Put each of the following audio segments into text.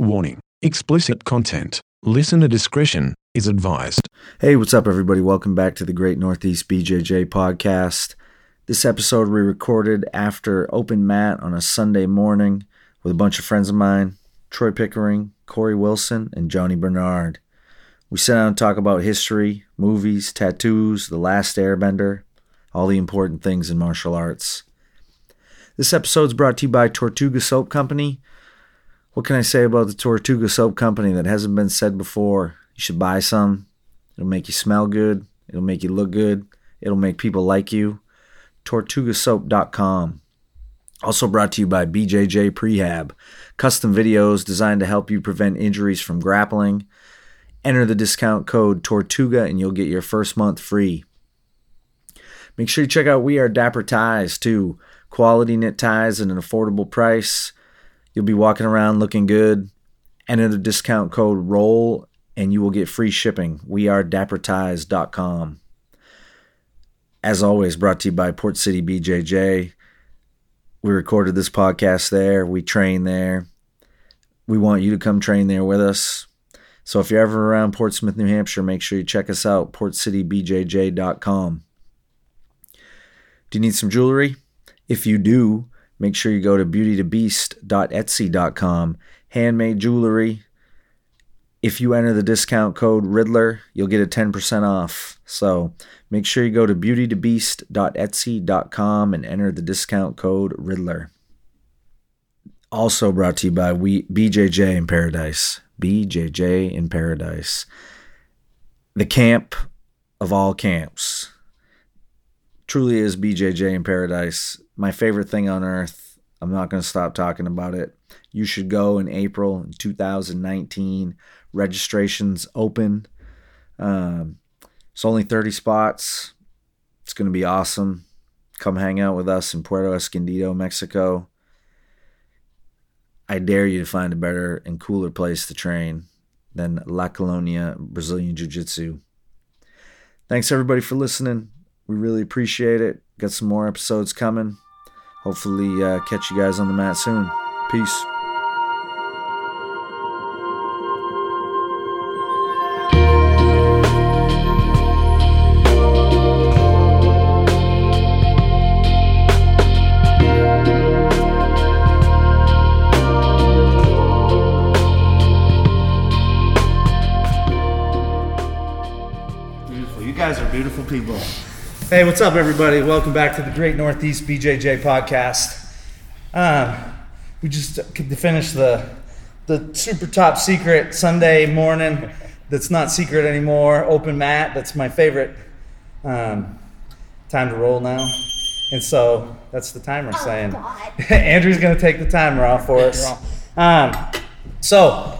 Warning explicit content. Listener discretion is advised. Hey, what's up, everybody? Welcome back to the Great Northeast BJJ podcast. This episode we recorded after open mat on a Sunday morning with a bunch of friends of mine Troy Pickering, Corey Wilson, and Johnny Bernard. We sit down and talk about history, movies, tattoos, The Last Airbender, all the important things in martial arts. This episode is brought to you by Tortuga Soap Company. What can I say about the Tortuga Soap Company that hasn't been said before? You should buy some. It'll make you smell good. It'll make you look good. It'll make people like you. TortugaSoap.com. Also brought to you by BJJ Prehab. Custom videos designed to help you prevent injuries from grappling. Enter the discount code Tortuga and you'll get your first month free. Make sure you check out We Are Dapper Ties too. Quality knit ties at an affordable price. You'll be walking around looking good. Enter the discount code ROLL and you will get free shipping. We are dapperties.com. As always, brought to you by Port City BJJ. We recorded this podcast there. We train there. We want you to come train there with us. So if you're ever around Portsmouth, New Hampshire, make sure you check us out, portcitybjj.com. Do you need some jewelry? If you do, make sure you go to beautytobeast.etsy.com. Handmade jewelry. If you enter the discount code Riddler, you'll get a 10% off. So make sure you go to beautytobeast.etsy.com and enter the discount code Riddler. Also brought to you by we, BJJ in Paradise. BJJ in Paradise. The camp of all camps. Truly is BJJ in Paradise. My favorite thing on earth. I'm not going to stop talking about it. You should go in April 2019. Registrations open. Um, it's only 30 spots. It's going to be awesome. Come hang out with us in Puerto Escondido, Mexico. I dare you to find a better and cooler place to train than La Colonia Brazilian Jiu Jitsu. Thanks everybody for listening. We really appreciate it. Got some more episodes coming. Hopefully, uh, catch you guys on the mat soon. Peace. Beautiful. You guys are beautiful people. Hey, what's up, everybody? Welcome back to the Great Northeast BJJ podcast. Um, we just finished the the super top secret Sunday morning. That's not secret anymore. Open mat. That's my favorite. Um, time to roll now. And so that's the timer saying. Andrew's gonna take the timer off for us. Um, so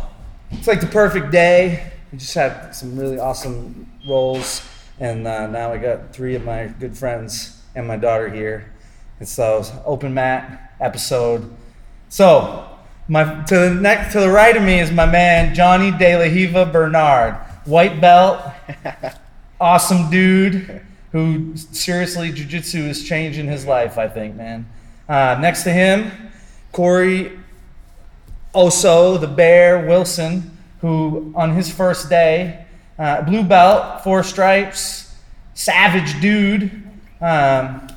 it's like the perfect day. We just had some really awesome rolls, and uh, now I got three of my good friends and my daughter here. And so open mat episode. So my to the next to the right of me is my man Johnny De La Hiva Bernard, white belt, awesome dude who seriously jujitsu is changing his life. I think, man. Uh, next to him, Corey Oso, the Bear Wilson, who on his first day, uh, blue belt, four stripes, savage dude. Um,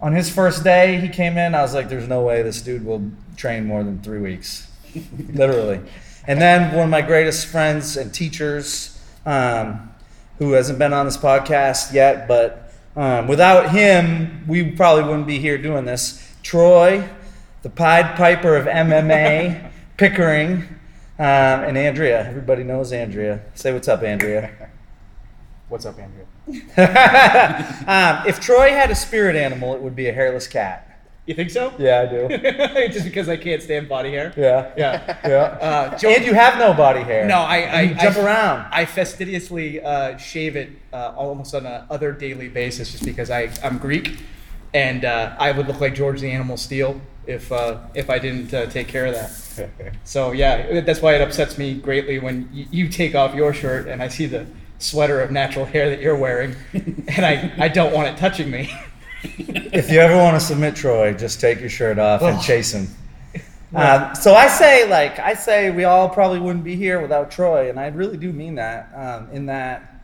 on his first day, he came in. I was like, "There's no way this dude will train more than three weeks, literally." And then one of my greatest friends and teachers, um, who hasn't been on this podcast yet, but um, without him, we probably wouldn't be here doing this. Troy, the Pied Piper of MMA, Pickering, um, and Andrea. Everybody knows Andrea. Say what's up, Andrea. What's up, Andrea? um, if Troy had a spirit animal, it would be a hairless cat. You think so? Yeah, I do. Just because I can't stand body hair. Yeah. Yeah. Yeah. Uh, Joe- and you have no body hair. no, I, I You jump I, around. I fastidiously uh, shave it uh, almost on a other daily basis, just because I I'm Greek, and uh, I would look like George the Animal Steele if uh, if I didn't uh, take care of that. So yeah, that's why it upsets me greatly when you, you take off your shirt and I see the sweater of natural hair that you're wearing, and I, I don't want it touching me. If you ever want to submit Troy, just take your shirt off and Oh. chase him. Uh, so I say, like, I say we all probably wouldn't be here without Troy, and I really do mean that. Um, in that,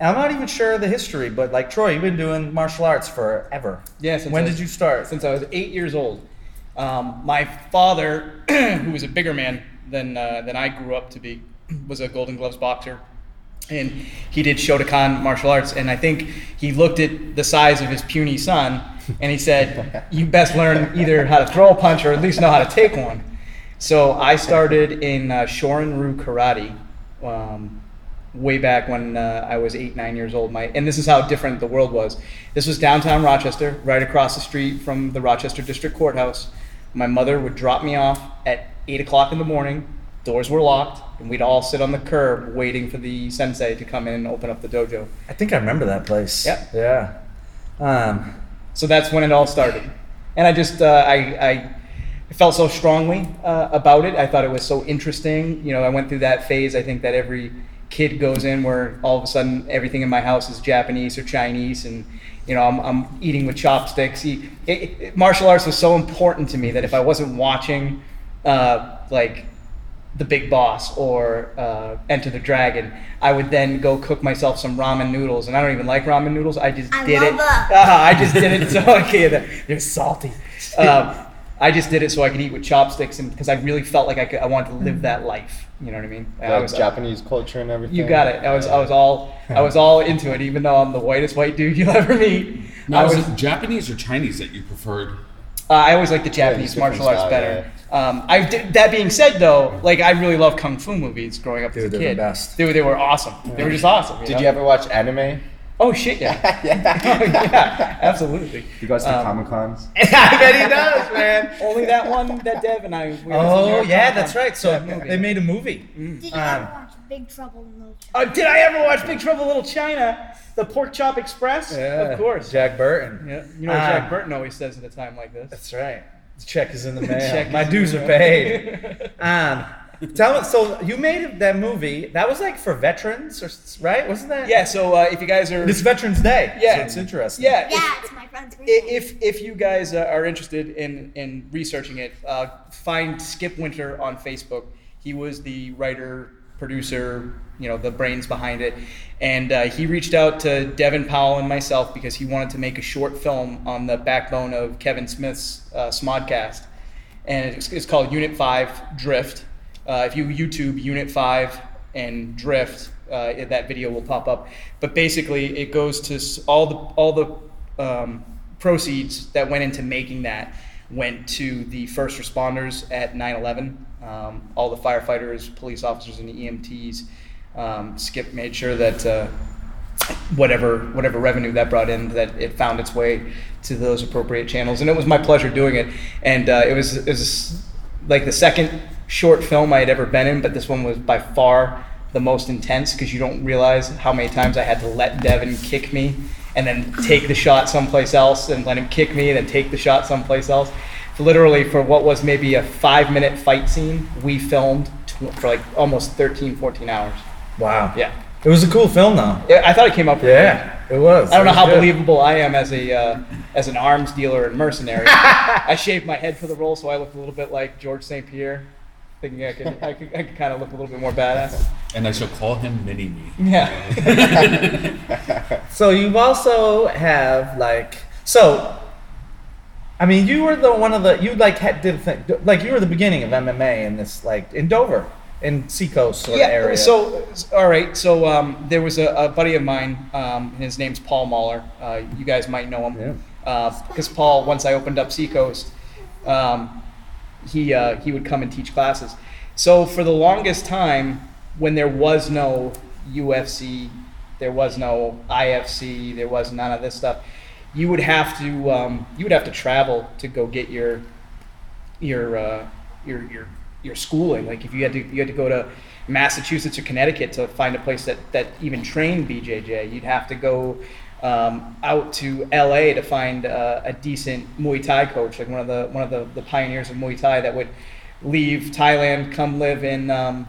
I'm not even sure of the history, but like Troy, you've been doing martial arts forever. Yeah, since when I did you start? Since I was eight years old. Um, my father, who was a bigger man than uh, than I grew up to be, was a Golden Gloves boxer, and he did Shotokan martial arts. And I think he looked at the size of his puny son, and he said, "You best learn either how to throw a punch or at least know how to take one." So I started in uh, Shorin-ryu karate. Um, way back when uh, I was eight, nine years old. My and this is how different the world was. This was downtown Rochester, right across the street from the Rochester District Courthouse. My mother would drop me off at eight o'clock in the morning. Doors were locked, and we'd all sit on the curb waiting for the sensei to come in and open up the dojo. I think I remember that place. Yep. Yeah. Um, So that's when it all started. And I just, uh, I, I felt so strongly uh, about it. I thought it was so interesting. You know, I went through that phase. I think that every kid goes in where all of a sudden everything in my house is Japanese or Chinese, and you know, I'm, I'm eating with chopsticks. It, it, it- martial arts was so important to me that if I wasn't watching, uh, like the Big Boss or uh, Enter the Dragon, I would then go cook myself some ramen noodles, and I don't even like ramen noodles. I just I did it. Ah, I just did it so okay. They're, they're salty. Um, I just did it so I could eat with chopsticks, and because I really felt like I could, I wanted to live that life. You know what I mean? I was- Japanese culture and everything. You got it. I was I was all I was all into it, even though I'm the whitest white dude you'll ever meet. Now, I was was it Japanese or Chinese that you preferred? uh, I always like the Japanese different martial arts style, better. Um, I did, that being said, though, like I really love kung fu movies growing up as Dude, a they're the best. They were, they were awesome. They were just awesome. Did know? you ever watch anime? Oh shit, yeah. yeah. yeah, absolutely. You guys to Um, Comic Cons? I bet he does, man. Only that one that Dev and I. We went Oh yeah, Comic that's right. So That movie. they made a movie. Did you Um, ever watch Big Trouble in Little Uh, China? did I ever watch Big Trouble in Little China? The Pork Chop Express? Of course. Jack Burton. Yeah. You know what Um, Jack Burton always says at a time like this. That's right. The check is in the mail. Check My is dues are paid. um, tell us. So you made that movie. That was like for veterans, or right? Wasn't that? Yeah. So uh, if you guys are It's Veterans Day. Yeah. So it's interesting. yeah, Yeah, if- it's my friend's birthday. If if you guys uh, are interested in in researching it, uh, find Skip Winter on Facebook. He was the writer, producer, you know, the brains behind it, and uh, he reached out to Devin Powell and myself because he wanted to make a short film on the backbone of Kevin Smith's uh, Smodcast, and it's, it's called Unit Five Drift. Uh, if you YouTube Unit Five and Drift, uh, that video will pop up. But basically, it goes to all the all the um, proceeds that went into making that went to the first responders at 9/11. Um, all the firefighters, police officers, and the EMTs. Um, Skip made sure that uh, whatever whatever revenue that brought in, that it found its way to those appropriate channels. And it was my pleasure doing it. And uh, it was it was like the second short film I had ever been in, but this one was by far the most intense because you don't realize how many times I had to let Devin kick me and then take the shot someplace else and let him kick me and then take the shot someplace else. Literally, for what was maybe a five minute fight scene, we filmed tw- for like almost 13, 14 hours. Wow. Yeah. It was a cool film, though. Yeah, I thought it came up. Yeah, it was. I don't know how good. believable I am as a uh, as an arms dealer and mercenary. I shaved my head for the role, so I looked a little bit like George St. Pierre, thinking I could I could, I could kind of look a little bit more badass. And I shall call him Mini Me. Yeah. So you also have like so. I mean, you were the one of the you like had, did thing, like you were the beginning of MMA in this like in Dover in Seacoast sort yeah. of area. So all right. So um, there was a, a buddy of mine. Um, his name's Paul Mahler. Uh, you guys might know him. Because Paul, once I opened up Seacoast, um, he uh, he would come and teach classes. So for the longest time, when there was no UFC, there was no IFC, there was none of this stuff. You would have to um, you would have to travel to go get your your uh, your your your schooling. Like if you had to you had to go to Massachusetts or Connecticut to find a place that that even trained BJJ, you'd have to go um, out to LA to find uh, a decent Muay Thai coach, like one of the one of the, the pioneers of Muay Thai that would leave Thailand, come live in um,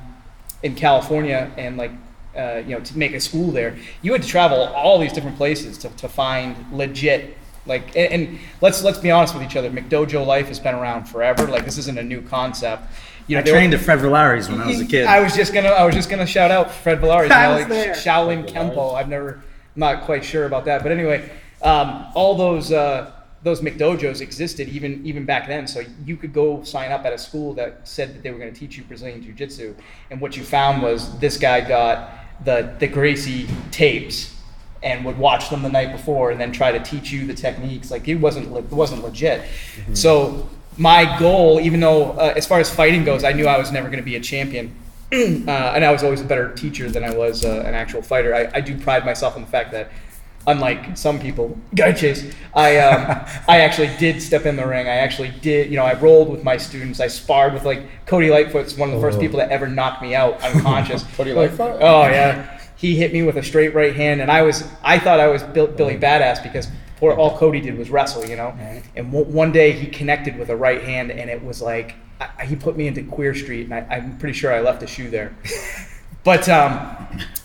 in California, and like uh, you know to make a school there. You had to travel all these different places to, to find legit Like, and, and let's let's be honest with each other. McDojo life has been around forever. Like, this isn't a new concept. You know, I they were- trained at Fred Villari's when I was a kid. I was just gonna I was just gonna shout out Fred Villari. I you was like there. Shaolin Kempo. I've never, I'm not quite sure about that, but anyway, um, all those uh, those McDojos existed even even back then. So you could go sign up at a school that said that they were going to teach you Brazilian Jiu Jitsu, and what you found was this guy got the the Gracie tapes and would watch them the night before and then try to teach you the techniques. Like it wasn't it wasn't legit. So my goal, even though uh, as far as fighting goes, I knew I was never going to be a champion. Uh, and I was always a better teacher than I was uh, an actual fighter. I, I do pride myself on the fact that, unlike some people, guy chase, I um, I actually did step in the ring. I actually did, you know, I rolled with my students. I sparred with like Cody Lightfoot's one of the first people that ever knocked me out unconscious. Cody Lightfoot? Oh yeah, he hit me with a straight right hand, and I was I thought I was Bill, Billy Badass because poor, all Cody did was wrestle, you know. And w- one day he connected with a right hand, and it was like I, he put me into Queer Street, and I, I'm pretty sure I left a shoe there. but um,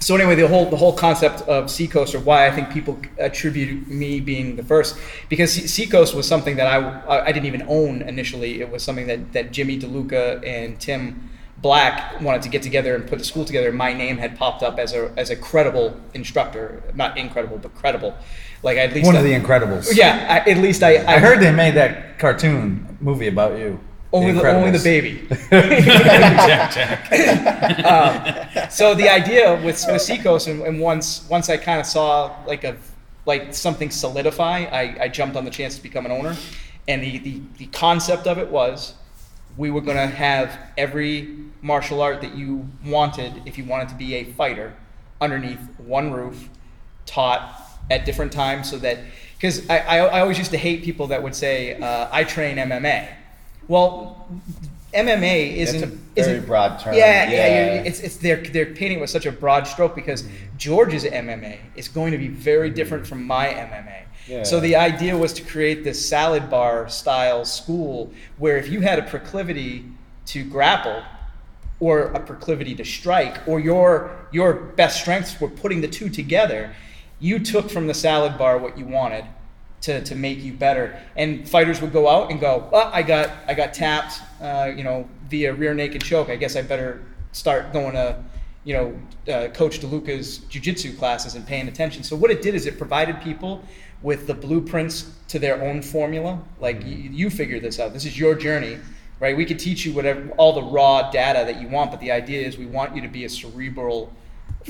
so anyway, the whole the whole concept of Seacoast, or why I think people attribute me being the first, because Se- Seacoast was something that I, I I didn't even own initially. It was something that that Jimmy DeLuca and Tim Black wanted to get together and put a school together. My name had popped up as a as a credible instructor, not incredible, but credible. Like at least One of the Incredibles. yeah, I, at least I I heard they made that cartoon movie about you. only the, only the baby. Jack, Jack. Um, so the idea with with Seacoast, and, and once once I kind of saw like a like something solidify, I, I jumped on the chance to become an owner, and the, the the concept of it was we were going to have every martial art that you wanted if you wanted to be a fighter underneath one roof taught at different times so that because I, I, I always used to hate people that would say uh, i train mma well mma isn't That's a very isn't broad term. yeah, yeah, Yeah. it's, it's they're they're painting with such a broad stroke because George's MMA is going to be very different from my MMA. So the idea was to create this salad bar style school where if you had a proclivity to grapple or a proclivity to strike or your your best strengths were putting the two together, you took from the salad bar what you wanted to, to make you better. And fighters would go out and go, oh, I got I got tapped, uh, you know, via rear naked choke. I guess I better start going to, you know, uh, Coach DeLuca's jujitsu classes and paying attention. So what it did is it provided people with the blueprints to their own formula. Like you, you figure this out. This is your journey. Right, we could teach you whatever all the raw data that you want, but the idea is we want you to be a cerebral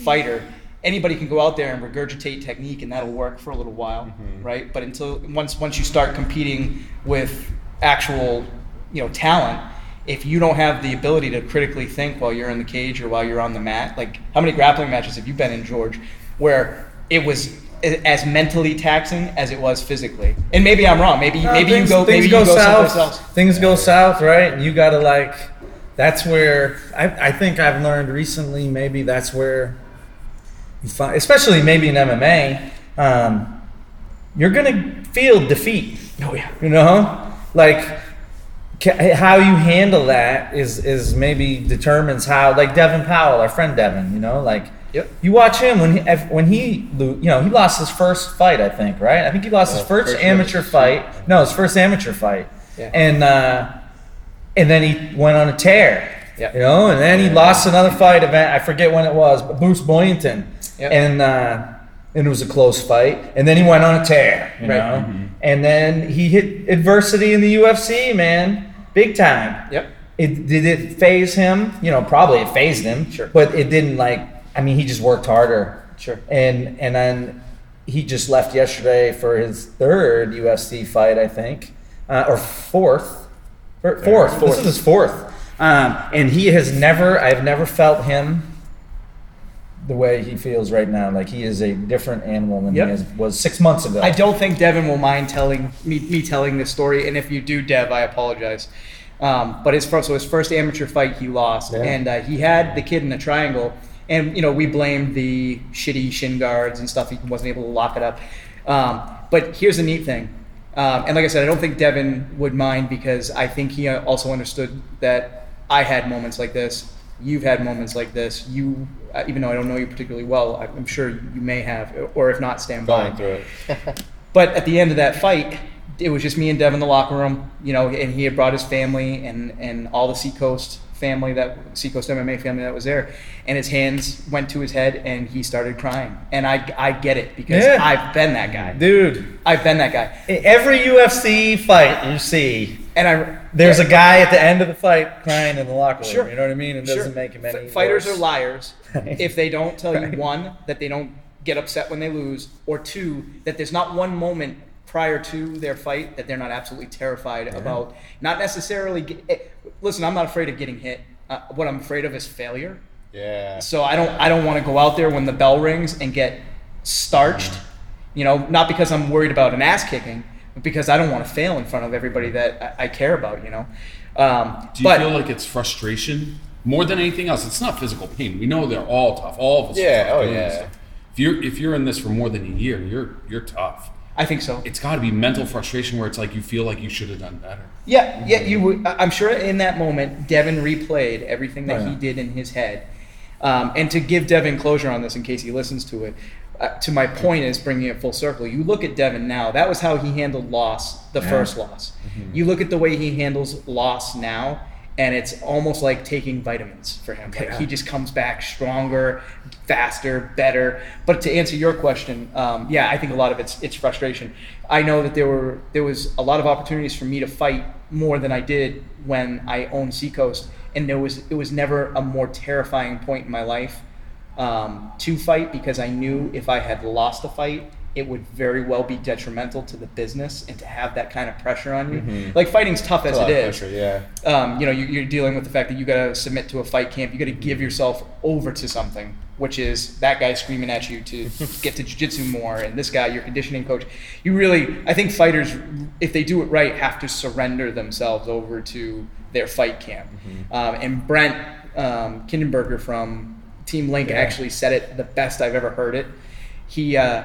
fighter. Anybody can go out there and regurgitate technique, and that'll work for a little while, mm-hmm. right? But until once once you start competing with actual, you know, talent, if you don't have the ability to critically think while you're in the cage or while you're on the mat, like how many grappling matches have you been in, George, where it was as mentally taxing as it was physically? And maybe I'm wrong. Maybe No, maybe things, you go things maybe go you go south. someplace else. Things go south, right? And you gotta like. That's where I, I think I've learned recently. Maybe that's where you find, especially maybe in MMA, um, you're gonna feel defeat. Oh yeah. You know, like how you handle that is is maybe determines how. Like Devin Powell, our friend Devin. You know, like Yep. you watch him when he when he you know he lost his first fight. I think right. I think he lost his first, first amateur amateur fight. No, his first amateur fight. Yeah. And uh, and then he went on a tear. Yep. You know, and then he lost another fight event. I forget when it was, but Bruce Boynton. Yep. And uh, and it was a close fight. And then he went on a tear. You Right. know, and then he hit adversity in the UFC, man, big time. Yep. It did it faze him? You know, probably it fazed him. Sure. But it didn't like. I mean, he just worked harder. Sure. And and then he just left yesterday for his third UFC fight, I think, uh, or fourth. Or fourth. This is his fourth. Um, and he has never. I've never felt him the way he feels right now. Like he is a different animal than Yep. he is, was six months ago. I don't think Devin will mind telling me, me telling this story, and if you do, Dev, I apologize. Um, but his first, so his first amateur fight, he lost, Yeah. and uh, he had the kid in a triangle, and you know we blamed the shitty shin guards and stuff. He wasn't able to lock it up. Um, but here's the neat thing, um, and like I said, I don't think Devin would mind because I think he uh, also understood that I had moments like this. You've had moments like this. You, uh, even though I don't know you particularly well, I'm sure you may have, or if not, stand by. Going through it. But at the end of that fight, it was just me and Devin in the locker room, you know, and he had brought his family and, and all the Seacoast family that Seacoast MMA family that was there, and his hands went to his head and he started crying. And I, I get it because Yeah. I've been that guy. Dude, I've been that guy. every UFC fight you see, And I there's a guy at the end of the fight crying in the locker room. Sure. You know what I mean? It doesn't make him any Fighters worse. are liars if they don't tell you one that they don't get upset when they lose, or two that there's not one moment prior to their fight that they're not absolutely terrified about. Not necessarily. Get, eh, listen, I'm not afraid of getting hit. Uh, what I'm afraid of is failure. Yeah. So I don't I don't want to go out there when the bell rings and get starched. You know, not because I'm worried about an ass kicking, but because I don't want to fail in front of everybody that I, I care about. You know. Um, Do you but feel like it's frustration more than anything else? It's not physical pain. We know they're all tough. All of us. Yeah, oh, yeah. If you're if you're in this for more than a year, you're you're tough. I think so. It's got to be mental frustration where it's like you feel like you should have done better. Yeah, yeah, you. would- I'm sure in that moment, Devin replayed everything that Oh, yeah. he did in his head. Um, and to give Devin closure on this, in case he listens to it, uh, to my point is bringing it full circle. You look at Devin now. That was how he handled loss, the first loss. Mm-hmm. You look at the way he handles loss now, and it's almost like taking vitamins for him. Like he just comes back stronger, faster, better. But to answer your question, um, yeah, I think a lot of it's it's frustration. I know that there were there was a lot of opportunities for me to fight more than I did when I owned Seacoast, and there was it was never a more terrifying point in my life um, to fight because I knew if I had lost a fight, it would very well be detrimental to the business and to have that kind of pressure on you. Like fighting's tough as Mm-hmm. a it is pressure, yeah. um, you know, you're, you're dealing with the fact that you got to submit to a fight camp. You got to give yourself over to something, which is that guy screaming at you to get to jujitsu more, and this guy, your conditioning coach. You really, I think fighters, if they do it right, have to surrender themselves over to their fight camp. Um, and Brent um, Kindenberger from Team Link actually said it the best I've ever heard it. He uh,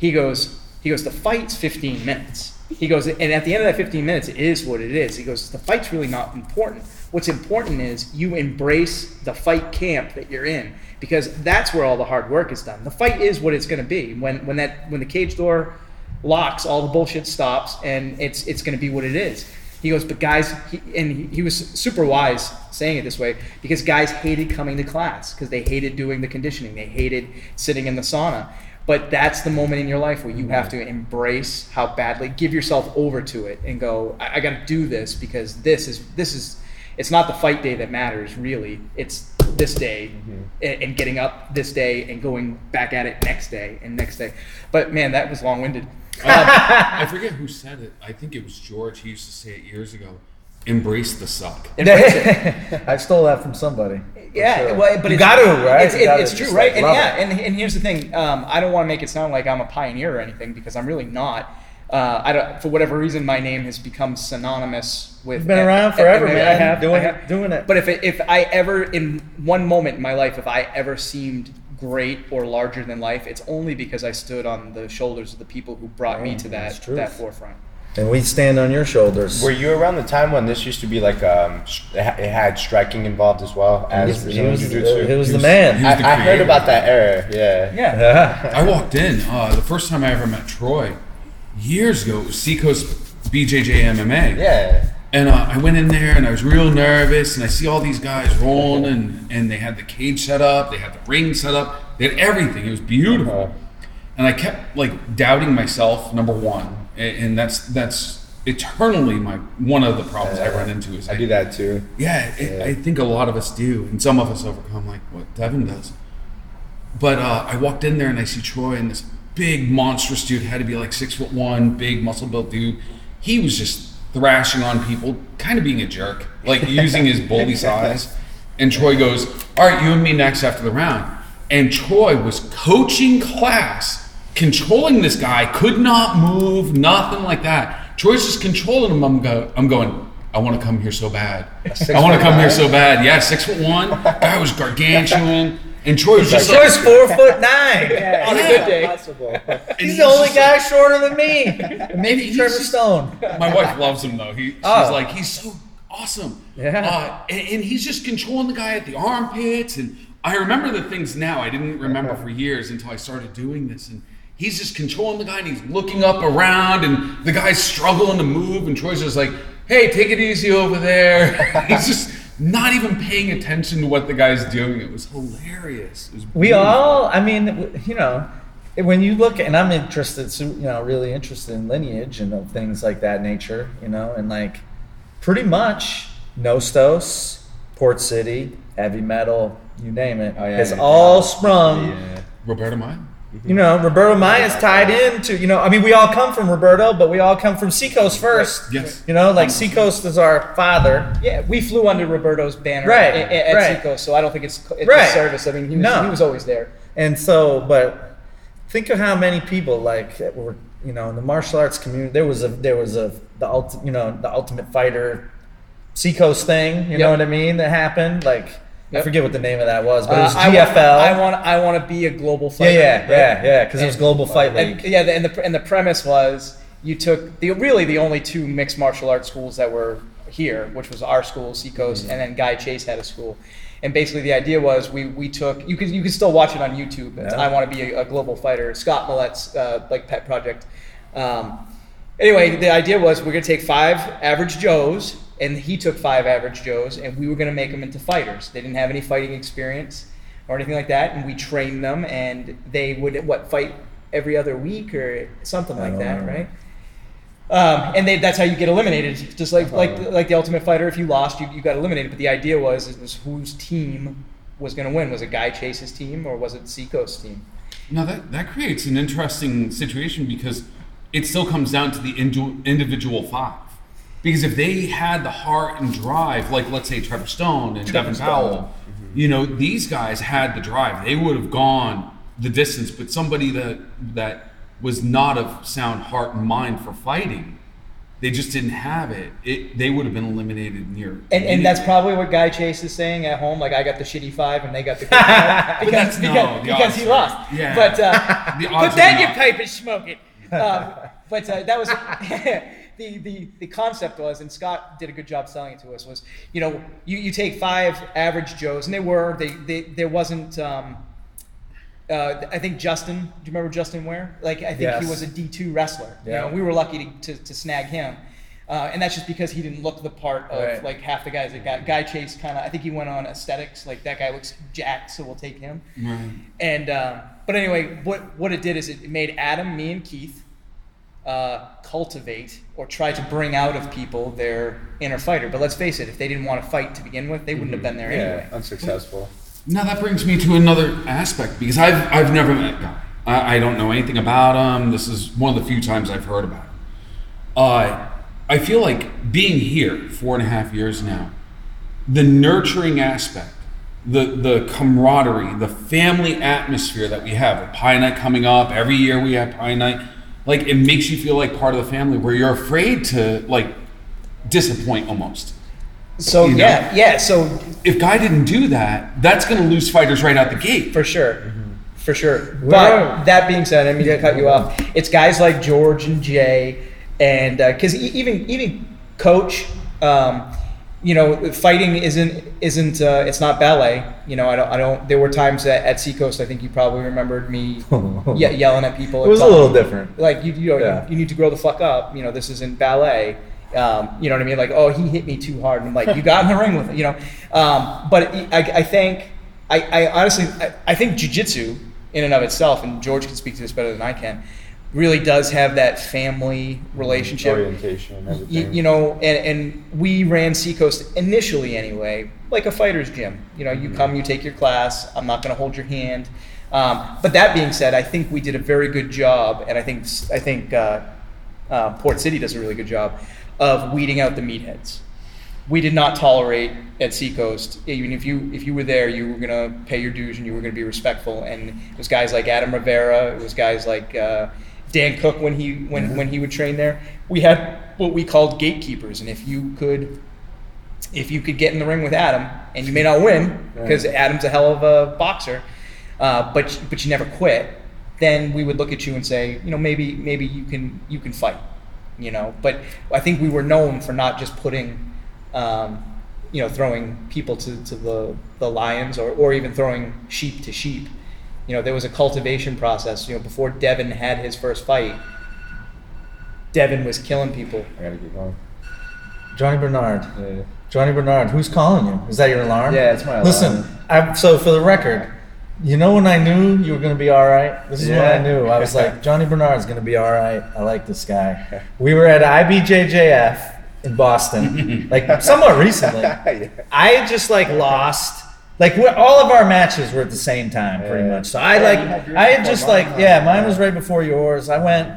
he goes he goes the fight's 15 minutes. He goes and at the end of that 15 minutes it is what it is. He goes the fight's really not important. What's important is you embrace the fight camp that you're in because that's where all the hard work is done. The fight is what it's going to be. When when that when the cage door locks, all the bullshit stops, and it's it's going to be what it is. He goes, but guys, he, and he, he was super wise saying it this way because guys hated coming to class because they hated doing the conditioning, they hated sitting in the sauna. But that's the moment in your life where you have to embrace how badly, give yourself over to it, and go, I, I got to do this because this is this is. It's not the fight day that matters, really. It's this day mm-hmm. and, and getting up this day and going back at it next day and next day. But man, that was long-winded. Uh, um, I forget who said it. I think it was George. He used to say it years ago. Embrace the suck. Embrace it. I stole that from somebody. Yeah, sure. well, but You it's, got to, right? It's, it- gotta it's true, right? like, and yeah, it. and, and here's the thing. Um, I don't want to make it sound like I'm a pioneer or anything because I'm really not. Uh, I don't, for whatever reason, my name has become synonymous with. You've been M- around forever, MMA. man, I have, doing I it- have. doing it. But if it, if I ever, in one moment in my life, if I ever seemed great or larger than life, it's only because I stood on the shoulders of the people who brought me to that that forefront. And we stand on your shoulders. Were you around the time when this used to be like um, it had striking involved as well as he Brazilian was, Jiu-Jitsu? he was He the man. he was the I, I heard about that era. Yeah. Yeah. Yeah. I walked in uh, the first time I ever met Troy years ago. It was Seacoast BJJ MMA. Yeah. And uh, I went in there and I was real nervous, and I see all these guys rolling, and, and they had the cage set up, they had the ring set up, they had everything. It was beautiful. Uh-huh. And I kept like doubting myself, number one, and, and that's that's eternally my one of the problems I run into is I do that too. yeah, it, I think a lot of us do, and some of us overcome like what Devin does. But uh, I walked in there and I see Troy and this big monstrous dude had to be like six foot one, big muscle built dude. He was just thrashing on people, kind of being a jerk, like using his bully size. And Troy goes, "All right, you and me next after the round." And Troy was coaching class, controlling this guy, could not move, nothing like that. Troy's just controlling him. I'm, go, I'm going. I want to come here so bad. I want to come here so bad. Yeah, six foot one. Guy was gargantuan, and Troy was just Troy's like, four foot nine. On a good day. and He's the only just guy shorter than me. Maybe Trevor just- Stone. My wife loves him though. He, she's Oh. like, he's so awesome. Yeah. Uh, and, and he's just controlling the guy at the armpits. And I remember the things now I didn't remember for years until I started doing this. And he's just controlling the guy and he's looking up around and the guy's struggling to move and Troy's just like, hey, take it easy over there. he's just not even paying attention to what the guy's doing. It was hilarious. It was We all, I mean, you know, when you look, and I'm interested, so, you know, really interested in lineage and things like that nature, you know, and like pretty much Nostos, Port City, heavy metal, you name it, Oh, yeah, has yeah, all yeah. sprung. Yeah. Roberto Maya. You know, Roberto Maya's tied into, you know, I mean, we all come from Roberto, but we all come from Seacoast first. Yes. You know, like Seacoast is our father. Yeah, we flew under Roberto's banner Right, at, at right. Seacoast, so I don't think it's it's Right. a service. I mean, he was, No. he was always there. And so, but think of how many people like that were, you know, in the martial arts community. There was a, there was a, the ultimate, you know, the Ultimate Fighter, Seacoast thing. You know what I mean? That happened. Like I forget what the name of that was, but it Uh, was I want- GFL. I want I want to be a global yeah, fighter. yeah, right? yeah, yeah, because it was Global Fight League. And, yeah, the- and the and the premise was you took the really the only two mixed martial arts schools that were here, which was our school, Seacoast, Mm-hmm. and then Guy Chase had a school. And basically, the idea was we, we took you could you could still watch it on YouTube. Yeah. I want to be a, a global fighter. Scott Millet's uh, like pet project. Um, anyway, the idea was we're gonna take five average Joes, and he took five average Joes, and we were gonna make them into fighters. They didn't have any fighting experience or anything like that, and we trained them, and they would what fight every other week or something like that, know. right? Um, and they, that's how you get eliminated. Just like like like the Ultimate Fighter, if you lost, you, you got eliminated. But the idea was is, was whose team was going to win? Was it Guy Chase's team or was it Seacoast's team? Now that that creates an interesting situation because it still comes down to the indi- individual five. Because if they had the heart and drive, like let's say Trevor Stone and Devin Powell, you know, these guys had the drive. They would have gone the distance. But somebody that that was not of sound heart and mind for fighting, they just didn't have it. It they would have been eliminated near. And, and that's probably what Guy Chase is saying at home. Like I got the shitty five and they got the good five because that's- because, no, the because he are- lost. yeah. But uh, The odds put are that in your pipe and smoke it. Um, but uh, that was the, the the concept was, and Scott did a good job selling it to us. Was you know you, you take five average Joes, and they were they, they there wasn't. Um, uh, I think Justin. Do you remember Justin Ware? Like I think Yes. he was a D two wrestler. Yeah. You know, we were lucky to, to, to snag him, uh, and that's just because he didn't look the part of Right. like half the guys that got Guy Chase. Kind of, I think he went on aesthetics. Like that guy looks jacked, so we'll take him. Right. And uh, but anyway, what what it did is it made Adam, me, and Keith uh, cultivate or try to bring out of people their inner fighter. But let's face it, if they didn't want to fight to begin with, they wouldn't have been there Yeah, anyway. unsuccessful. Now that brings me to another aspect because I've I've never met Guy. I, I don't know anything about him. This is one of the few times I've heard about him. Uh, I feel like being here four and a half years now, the nurturing aspect, the the camaraderie, the family atmosphere that we have. With Pie Night coming up every year, we have Pie Night. Like it makes you feel like part of the family, where you're afraid to like disappoint almost. So You know? yeah, yeah. So If Guy didn't do that, that's going to lose fighters right out the gate. For sure. For sure. Well- But that being said, I mean, to cut you off, it's guys like George and Jay, and because even even Coach, um, you know, fighting isn't isn't uh, it's not ballet. You know, I don't I don't. There were times at, at Seacoast, I think you probably remembered me ye- yelling at people. It was a little different. Like you, you know, Yeah. you, you need to grow the fuck up. You know, this isn't ballet. Um, you know what I mean? Like, oh, he hit me too hard. And I'm like, you got in the ring with it, you know. Um, but I, I think, I, I honestly, I, I think jujitsu in and of itself, and George can speak to this better than I can, really does have that family relationship. Orientation, everything. you know, and, and we ran Seacoast initially anyway, like a fighter's gym. You know, you come, you take your class. I'm not going to hold your hand. Um, but that being said, I think we did a very good job, and I think I think uh, uh, Port City does a really good job of weeding out the meatheads. We did not tolerate at Seacoast, even if you if you were there, you were gonna pay your dues and you were gonna be respectful. And it was guys like Adam Rivera, it was guys like uh, Dan Cook when he when when he would train there. We had what we called gatekeepers, and if you could if you could get in the ring with Adam, and you may not win because Adam's a hell of a boxer, uh, but but you never quit, then we would look at you and say, you know, maybe maybe you can you can fight, you know. But I think we were known for not just putting, um, you know, throwing people to, to the the lions or, or even throwing sheep to sheep. You know, there was a cultivation process. You know, before Devin had his first fight, Devin was killing people. I gotta get going. Johnny Bernard. Yeah. Johnny Bernard. Who's calling you? Is that your alarm? Yeah, it's my alarm. Listen, I, so for the record, you know when I knew you were going to be all right? This is when I knew. I was like, Johnny Bernard's going to be all right. I like this guy. We were at IBJJF in Boston, like somewhat recently. Yeah. I had just like lost. Like all of our matches were at the same time, pretty Yeah. much. So I Yeah, like, you had yours I had just like, yeah, mine was right before yours. I went,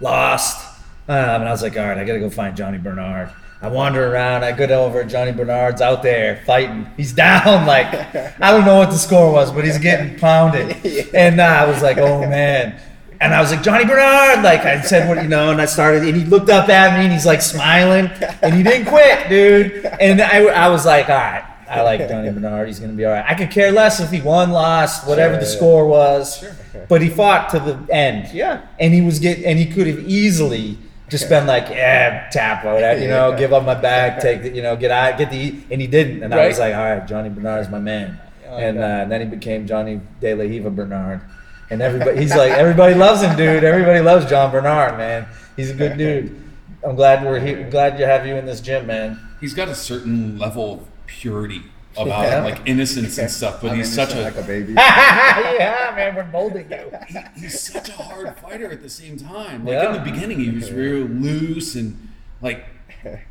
lost, um, and I was like, all right, I gotta go find Johnny Bernard. I wander around. I go over. Johnny Bernard's out there fighting. He's down. Like I don't know what the score was, but he's getting pounded. And uh, I was like, oh man. And I was like, Johnny Bernard. Like I said, what you know, and I started. And he looked up at me and he's like smiling, and he didn't quit, dude. And I, I was like, all right. I like Johnny Bernard. He's gonna be all right. I could care less if he won, lost, whatever the yeah. score was. Sure. But he fought to the end. Yeah. And he was get and he could have easily just been like, yeah, tap out, you know, Yeah. give up my bag, take the, you know, get out, get the, and he didn't. And I was like, all right, Johnny Bernard's my man. Oh, and, uh, and then he became Johnny De La Hiva Bernard. And everybody, he's like, everybody loves him, dude. Everybody loves John Bernard, man. He's a good dude. I'm glad we're here. I'm glad to have you in this gym, man. He's got a certain level of purity about Yeah. him, like innocence and stuff. But I'm he's such a like a baby. yeah, man, we're molding you. he's such a hard fighter at the same time. Like Yeah. in the beginning, he was real loose and like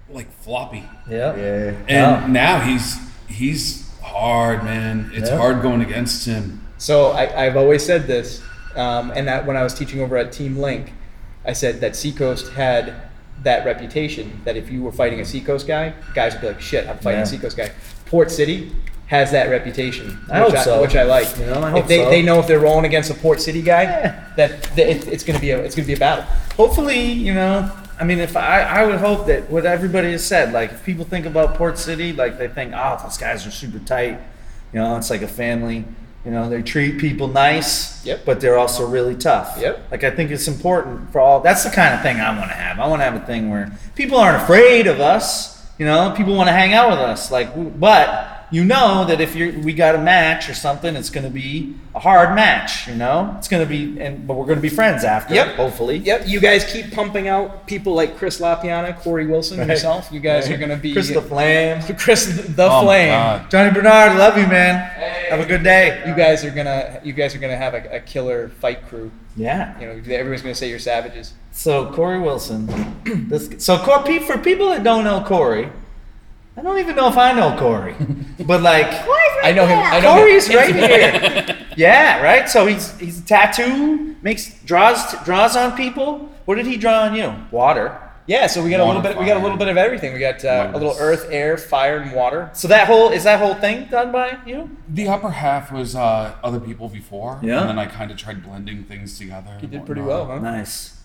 like floppy, Yeah. Yeah. and Wow. now he's he's hard, man. It's Yeah. hard going against him. So I, I've always said this, um, and that when I was teaching over at Team Link, I said that Seacoast had that reputation that if you were fighting a Seacoast guy, guys would be like, "Shit, I'm fighting Yeah. a Seacoast guy." Port City has that reputation, I which, hope I, so. which I like. You know, I hope if they, so. they know if they're rolling against a Port City guy, Yeah. that, that it, it's gonna be a it's gonna be a battle. hopefully, you know, I mean, if I, I would hope that what everybody has said, like, if people think about Port City, like, they think, oh, those guys are super tight. You know, it's like a family. You know, they treat people nice, Yep. but they're also really tough. Yep. Like, I think it's important for all. That's the kind of thing I want to have. I want to have a thing where people aren't afraid of us. You know, people want to hang out with us. Like, but you know that if you're we got a match or something, it's going to be a hard match. You know, it's going to be, and but we're going to be friends after. Yep. Hopefully. Yep, you guys keep pumping out people like Chris Lapiana, Corey Wilson, Right. yourself. You guys are gonna be Chris the Flame. Chris the Oh Flame. God. Johnny Bernard, love you, man. Have a good day. You guys are gonna you guys are gonna have a, a killer fight crew. Yeah. You know, everyone's gonna say you're savages. So Corey Wilson. this, so Cor- pe- for people that don't know Corey, I don't even know if I know Corey, but like I know him. I know Corey's him. right here. yeah, right. So he's he's a tattoo makes draws draws on people. What did he draw on you? Water. Yeah, so we got a little Water, bit. We got a little bit of everything. We got uh, a little earth, air, fire, and water. So that whole is that whole thing done by you? The upper half was uh, other people before, Yeah. and then I kind of tried blending things together. You and did pretty whatnot. well, huh? Nice.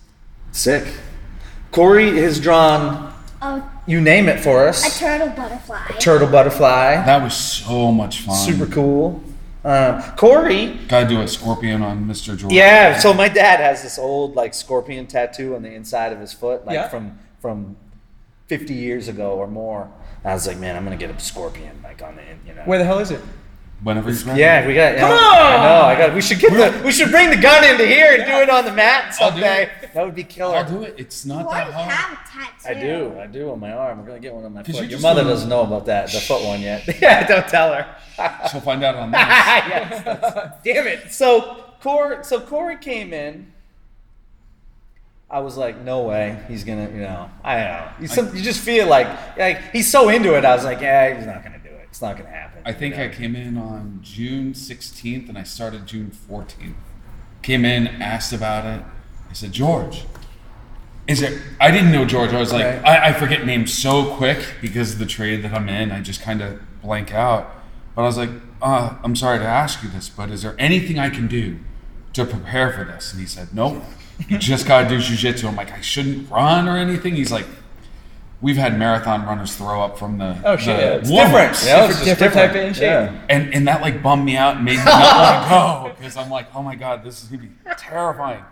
Sick. Corey has drawn. A, You name it for us. a turtle butterfly. Turtle butterfly. That was so much fun. Super cool. Um, Corey, Gotta do a scorpion on Mr. George. yeah. So my dad has this old like scorpion tattoo on the inside of his foot, like Yeah. from from fifty years ago or more. I was like, man, I'm gonna get a scorpion like on the, in- you know. Where the hell is it? Whenever he's ready. yeah, we got. Come on! I know. I got. We should get the. We should bring the gun into here and do it on the mat I'll do someday. That would be killer. I'll do it. It's not Why that hard. have a tattoo? I do. I do on my arm. I'm gonna get one on my 'Cause foot. Your just mother wanna- doesn't know about that, the foot one yet. yeah, don't tell her. She'll find out on this. yes, that's- damn it. So Corey, so Corey came in. I was like, no way, he's gonna, you know, I don't know. You, some, you just feel like, like he's so into it. I was like, yeah, he's not gonna do it. It's not gonna happen. I think you know? I came in on June 16th and I started June 14th. Came in, asked about it. I said, George, is it? I didn't know George. I was like, Right. I, I forget names so quick because of the trade that I'm in. I just kind of blank out. But I was like, uh, I'm sorry to ask you this, but is there anything I can do to prepare for this? And he said, Nope. You just got to do jujitsu. I'm like, I shouldn't run or anything. He's like, We've had marathon runners throw up from the. Oh, shit, the yeah, it's different. Yeah, it's just different type of shape. Yeah. and and that like bummed me out and made me not want to go because I'm like, oh my god, this is gonna be terrifying.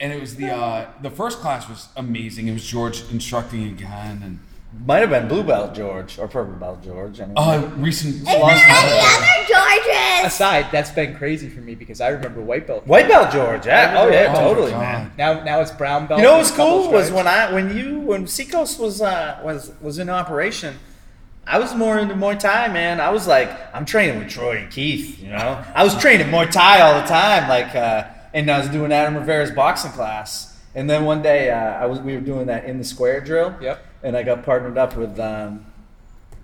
And it was the uh, the first class was amazing. It was George instructing again, and Might have been blue belt George or purple belt George. Anyway. uh, recent Is there any other Georges? aside, that's been crazy for me because I remember white belt. White belt George, yeah. Oh yeah, Oh, totally, man. Now, now it's brown belt. You know with what's cool was when I when you when Seacoast was uh was was in operation. I was more into Muay Thai, man. I was like, I'm training with Troy and Keith, you know. I was training Muay Thai all the time, like, uh, and I was doing Adam Rivera's boxing class. And then one day, uh, I was we were doing that in the square drill. Yep. And I got partnered up with, um,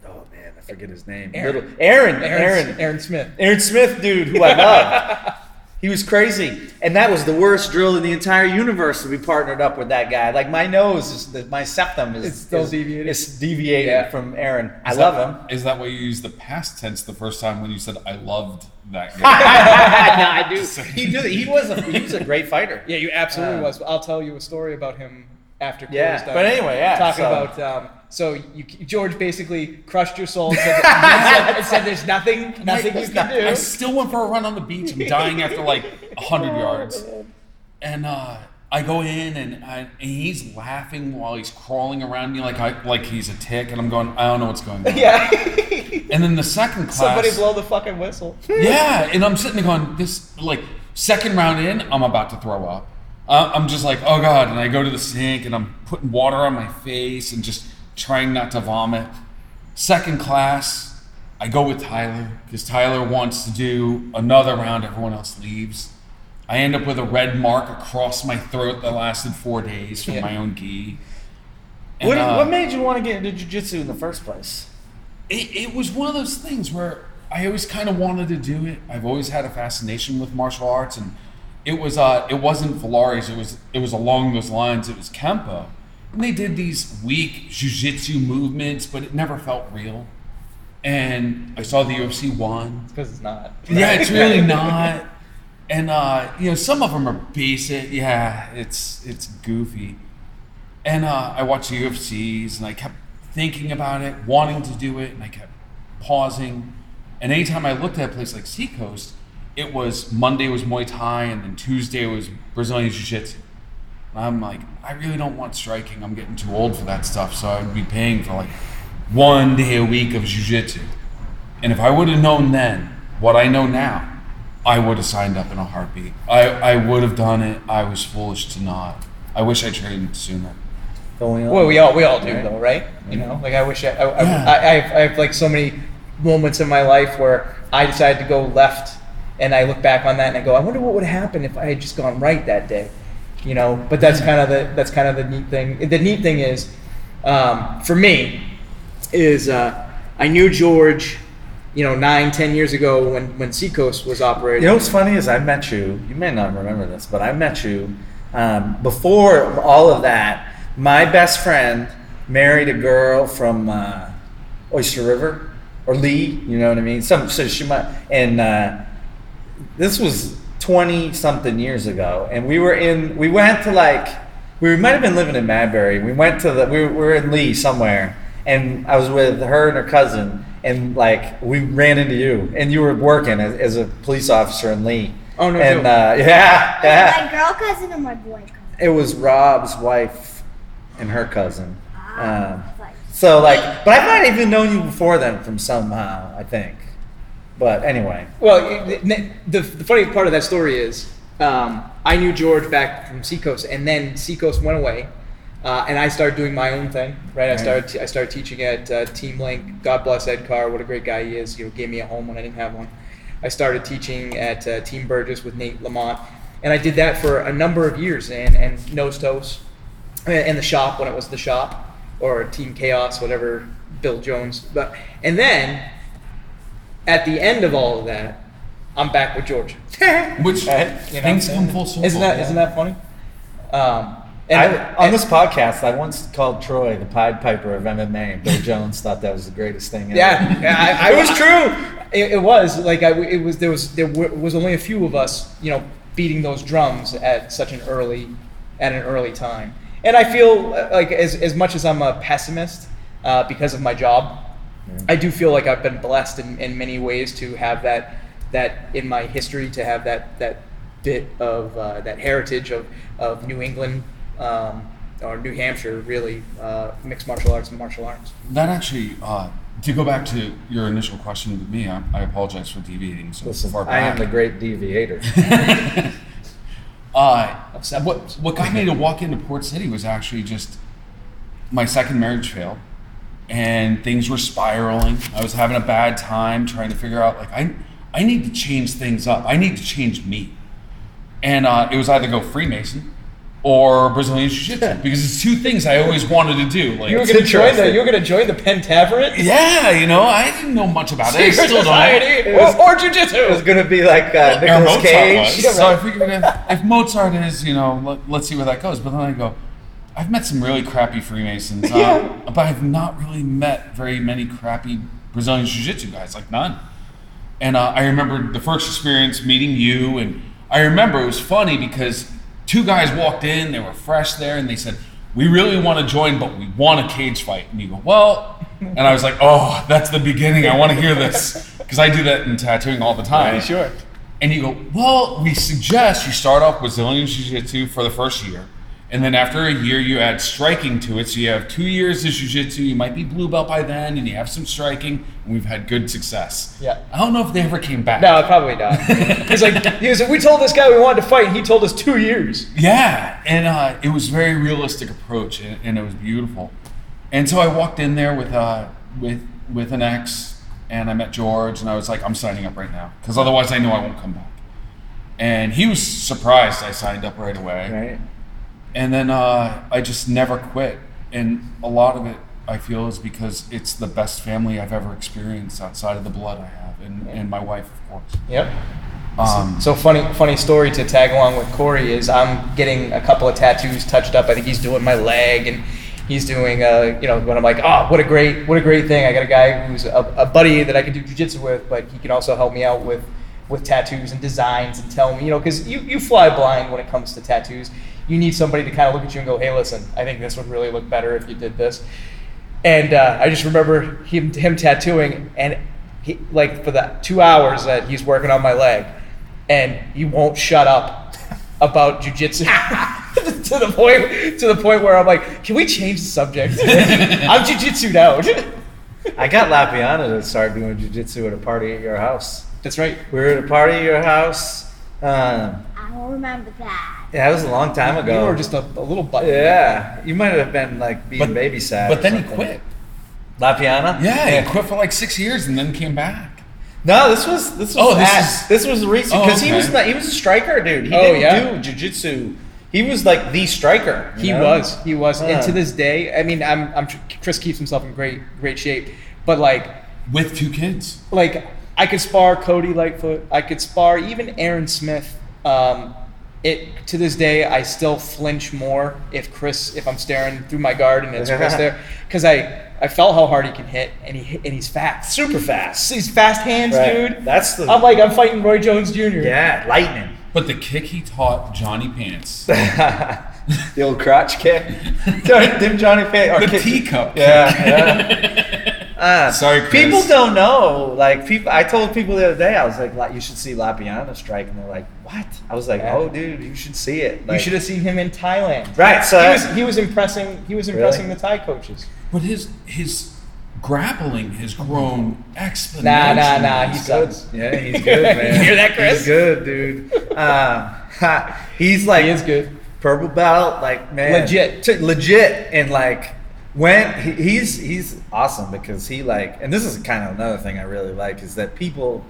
oh man, I forget his name. Aaron. Little, Aaron, Aaron, Aaron, Aaron Smith. Aaron Smith, dude, who I love. he was crazy, and that was the worst drill in the entire universe to be partnered up with that guy. Like my nose, is, my septum is It's still is- deviated? It's deviated Yeah. from Aaron. I Is love that- him. Is that why you used the past tense the first time when you said I loved that guy? no, I do. He did. He was a he was a great fighter. Yeah, you absolutely Uh, was. I'll tell you a story about him after. Yeah, Corey's done. but anyway, yeah, Talking so- about um, so you, George basically crushed your soul and said, and said, and said there's nothing, nothing you can I do. still went for a run on the beach. I'm dying after like hundred yards, and uh, I go in and, I, and he's laughing while he's crawling around me like I like he's a tick, and I'm going, I don't know what's going on. Yeah. And then the second class, Somebody blow the fucking whistle. yeah, and I'm sitting there going, this like second round in, I'm about to throw up. Uh, I'm just like, oh god, and I go to the sink and I'm putting water on my face and just trying not to vomit. Second class, I go with Tyler because Tyler wants to do another round. Everyone else leaves. I end up with a red mark across my throat that lasted four days from Yeah. my own gi. And, What, uh, what made you want to get into jiu-jitsu in the first place? it, it was one of those things where I always kind of wanted to do it. I've always had a fascination with martial arts, and it was uh, it wasn't Valaris. It was it was along those lines. It was Kempo, and they did these weak jujitsu movements, but it never felt real. And I saw the UFC one. Because it's not. Yeah, it's really not. And uh, you know, some of them are basic. Yeah, it's it's goofy. And uh, I watched the UFCs, and I kept thinking about it, wanting to do it, and I kept pausing. And anytime I looked at a place like Seacoast, it was Monday was Muay Thai, and then Tuesday was Brazilian Jiu Jitsu. And I'm like, I really don't want striking. I'm getting too old for that stuff, so I would be paying for like one day a week of Jiu Jitsu. And if I would have known then what I know now, I would have signed up in a heartbeat. I, I would have done it. I was foolish to not. I wish I trained sooner. Going on? Well, we all we all do Right. though, right? You know, like I wish I I, I, Yeah. I, I, have, I have like so many moments in my life where I decided to go left, and I look back on that and I go, I wonder what would happen if I had just gone right that day, you know. But that's kind of the that's kind of the neat thing. The neat thing is, um, for me, is uh, I knew George, you know, nine ten years ago when when Seacoast was operating. You know what's funny is I met you. You may not remember this, but I met you um, before all of that. My best friend married a girl from uh, Oyster River or Lee. You know what I mean? Some so she might and uh, this was twenty something years ago, and we were in. We went to like we might have been living in Madbury. We went to the we were, we were in Lee somewhere, and I was with her and her cousin, and like we ran into you, and you were working as, as a police officer in Lee. Oh, no And joke. uh, yeah, My girl cousin or my boy cousin? it was Rob's wife and her cousin. Ah, Um, so like, but I might have even known you before then from somehow. I think. But anyway, Well, the, the, the funny part of that story is um, I knew George back from Seacoast, and then Seacoast went away, uh, and I started doing my own thing. Right, I started t- I started teaching at uh, Team Link. God bless Ed Carr, what a great guy he is. You know, gave me a home when I didn't have one. I started teaching at uh, Team Burgess with Nate Lamont, and I did that for a number of years. And and Nose Toast, and and the shop when it was the shop, or Team Chaos, whatever Bill Jones. But and then at the end of all of that, I'm back with Georgia. Which Right. You know things come full circle. Isn't that yeah. not that funny? Um, and I, on this podcast, I once called Troy the Pied Piper of MMA. and Bill Jones thought that was the greatest thing ever. yeah, yeah, I, I was true. It, it was like I, it was there was there were, was only a few of us, you know, beating those drums at such an early at an early time. And I feel uh, like as as much as I'm a pessimist uh, because of my job, I do feel like I've been blessed in, in many ways to have that that in my history to have that that bit of uh, that heritage of, of New England um, or New Hampshire really uh, mixed martial arts and martial arts. That actually uh, to go back to your initial question with me, I, I apologize for deviating so Listen, far back. I am the great deviator. Uh, what what got me to walk into Port City was actually just my second marriage failed, and things were spiraling. I was having a bad time trying to figure out like I I need to change things up. I need to change me, and uh, it was either go Freemason or Brazilian Jiu Jitsu because it's two things I always wanted to do. Like You were gonna join the you were gonna join the Pentaverate yeah, you know, I didn't know much about it. I Secret still don't. Society It was- or, or Jiu Jitsu. It was gonna be like uh, Or Nicolas Mozart Cage. was. So I figured if, if Mozart is, you know, let, let's see where that goes. But then I go, I've met some really crappy Freemasons, uh, but I've not really met very many crappy Brazilian Jiu Jitsu guys, like none. And uh, I remember the first experience meeting you, and I remember it was funny because two guys walked in, they were fresh there, and they said, We really want to join, but we want a cage fight. And you go, Well, and I was like, Oh, that's the beginning. I want to hear this. Because I do that in tattooing all the time. Sure. And you go, well, we suggest you start off Brazilian Jiu Jitsu for the first year. And then after a year, you add striking to it. So you have two years of Jiu Jitsu. You might be blue belt by then, and you have some striking. And we've had good success. Yeah. I don't know if they ever came back. No, probably not. He's like, he was like, we told this guy we wanted to fight, and he told us two years. Yeah, and uh, it was a very realistic approach, and, and it was beautiful. And so I walked in there with uh, with with an ex, and I met George, and I was like, I'm signing up right now, because otherwise I know I won't come back. And he was surprised I signed up right away. Right. And then uh, I just never quit, and a lot of it I feel is because it's the best family I've ever experienced outside of the blood I have, and, and my wife, of course. Yep. Um, So funny, funny story to tag along with Corey is I'm getting a couple of tattoos touched up. I think he's doing my leg, and he's doing, uh, you know, when I'm like, oh, what a great, what a great thing. I got a guy who's a, a buddy that I can do jujitsu with, but he can also help me out with, with tattoos and designs and tell me, you know, because you, you fly blind when it comes to tattoos. You need somebody to kind of look at you and go, hey, listen, I think this would really look better if you did this. And uh, I just remember him, him tattooing, and he, like for the two hours that he's working on my leg, and he won't shut up about jujitsu to the point to the point where I'm like, can we change the subject? I'm jujitsued out. I got Lapiana to start doing jujitsu at a party at your house. That's right. We were at a party at your house. Um, don't remember that. yeah, it was a long time ago. You were just a, a little button. yeah, you might have been like being but, babysat. but or then he something. quit. Lapiana. Yeah, he quit for like six years and then came back. No, this was this was Oh, this at- is- this was recent Oh, because he okay. was not, he was a striker, dude. He Oh, didn't yeah? do jujitsu. He was like the striker. He know? was. He was. And to this day, I mean, I'm, I'm Chris keeps himself in great great shape, but like With two kids. like I could spar Cody Lightfoot. I could spar even Aaron Smith. Um, it to this day I still flinch more if Chris if I'm staring through my guard and it's Chris there because I I felt how hard he can hit and he hit- and he's fast. super fast. He's fast hands, Right. dude. That's the I'm like I'm fighting Roy Jones Jr. yeah lightning. But the kick he taught Johnny Pants. the old crotch kick. Didn't Johnny Pants. or the kick- teacup. Yeah. yeah. Uh, Sorry, Chris. People don't know. Like people, I told people the other day, I was like, "You should see Lapiana strike," and they're like, "What?" I was like, Yeah. "Oh, dude, you should see it." You should have seen him in Thailand. Right, so he was, he was impressing. He was impressing Really? the Thai coaches. But his his grappling has grown exponentially. Nah, nah, nah. He He's good. Yeah, he's good, man. You hear that, Chris? He's good, dude. Um, he's like He is good. purple belt, like man, Legit. t- legit, and like when he, he's he's awesome because he like, and this is kind of another thing I really like is that people,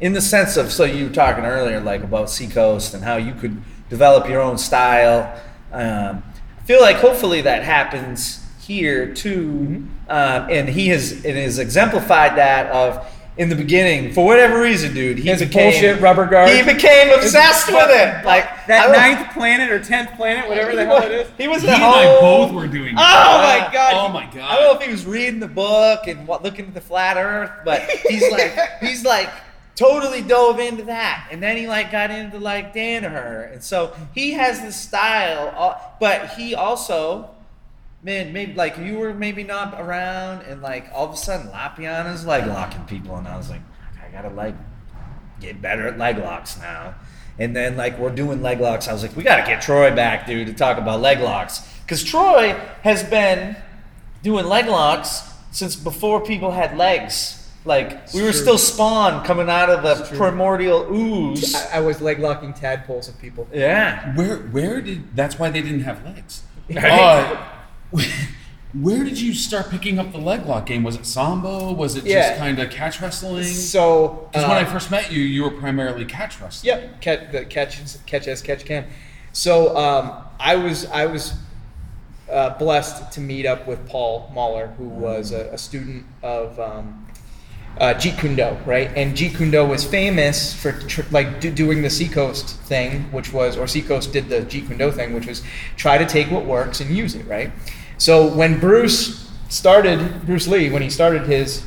in the sense of so you were talking earlier like about Seacoast and how you could develop your own style. Um, I feel like hopefully that happens here too, um, and he has and has exemplified that of. In the beginning, for whatever reason, dude, he His became bullshit rubber guard. He became obsessed with it. Like that was- ninth planet or tenth planet, whatever the hell it is. He was He the and whole. I both were doing. Oh that. my god! Oh my god. I don't know if he was reading the book and what, looking at the flat Earth, but he's like he's like totally dove into that, and then he like got into like Danaher, and so he has this style, uh, but he also. Man, maybe like you were maybe not around, and like all of a sudden Lapiana's like locking people, and I was like, I gotta like get better at leg locks now. And then like we're doing leg locks. I was like, we got to get Troy back, dude, to talk about leg locks because Troy has been doing leg locks since before people had legs. Like we were still spawn coming out of the primordial ooze. I, I was leg locking tadpoles of people. Yeah. Where where did that's why they didn't have legs. Uh, where did you start picking up the leg lock game? Was it sambo? Was it Yeah. just kind of catch wrestling? So Because when I uh, first met you, you were primarily catch wrestling. Yep, catch the catch catch as catch can. So um, I was I was uh, blessed to meet up with Paul Mahler, who was a, a student of um, uh, Jeet Kune Do, right? And Jeet Kune Do was famous for tr- like do, doing the Seacoast thing, which was or Seacoast did the Jeet Kune Do thing, which was try to take what works and use it, right? So when Bruce started Bruce Lee, when he started his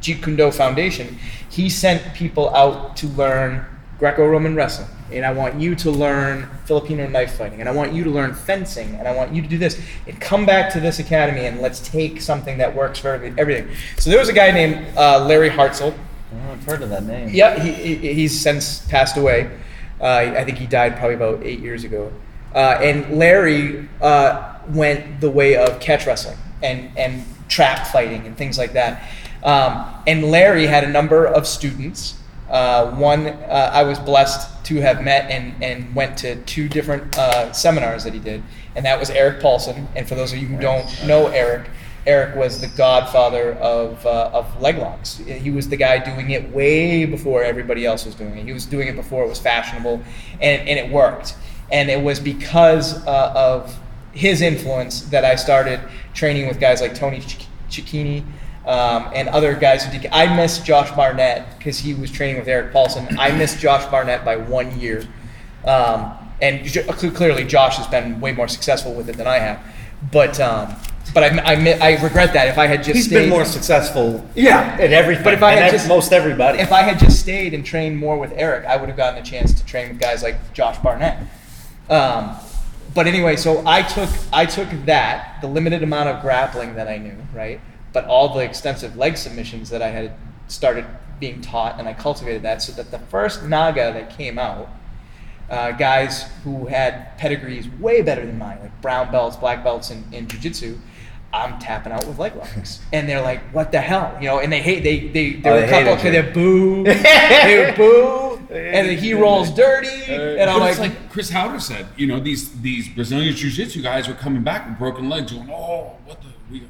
Jeet Kune Do Foundation, he sent people out to learn Greco-Roman wrestling, and I want you to learn Filipino knife fighting, and I want you to learn fencing, and I want you to do this, and come back to this academy, and let's take something that works for everything. So there was a guy named uh, Larry Hartsell. Oh, I've heard of that name. Yeah, he, he, he's since passed away. Uh, I think he died probably about eight years ago. Uh, and Larry uh, went the way of catch wrestling and, and trap fighting and things like that. Um, and Larry had a number of students. Uh, one uh, I was blessed to have met and, and went to two different uh, seminars that he did, and that was Eric Paulson. And for those of you who don't know Eric, Eric was the godfather of, uh, of leg locks. He was the guy doing it way before everybody else was doing it. He was doing it before it was fashionable, and, and it worked. And it was because uh, of his influence that I started training with guys like Tony Cicch- Cecchine um, and other guys who did. I missed Josh Barnett because he was training with Eric Paulson. I missed Josh Barnett by one year. Um, and j- clearly, Josh has been way more successful with it than I have. But um, but I, I, I regret that. If I had just He's stayed, been more successful. Yeah. At everything. But if I had just- most everybody. if I had just stayed and trained more with Eric, I would have gotten a chance to train with guys like Josh Barnett. Um, but anyway, so I took I took that the limited amount of grappling that I knew, right, but all the extensive leg submissions that I had started being taught, and I cultivated that so that the first Naga that came out, uh, guys who had pedigrees way better than mine, like brown belts, black belts in, in jiu-jitsu, I'm tapping out with leg locks, and they're like, "What the hell?" You know, and they hate they they there Oh, were a they couple hated because you. they boo, they boo, and then he rolls dirty, and I'm But it's like, like Chris Howder said, you know, these these Brazilian jiu-jitsu guys were coming back with broken legs, going, "Oh, what the we,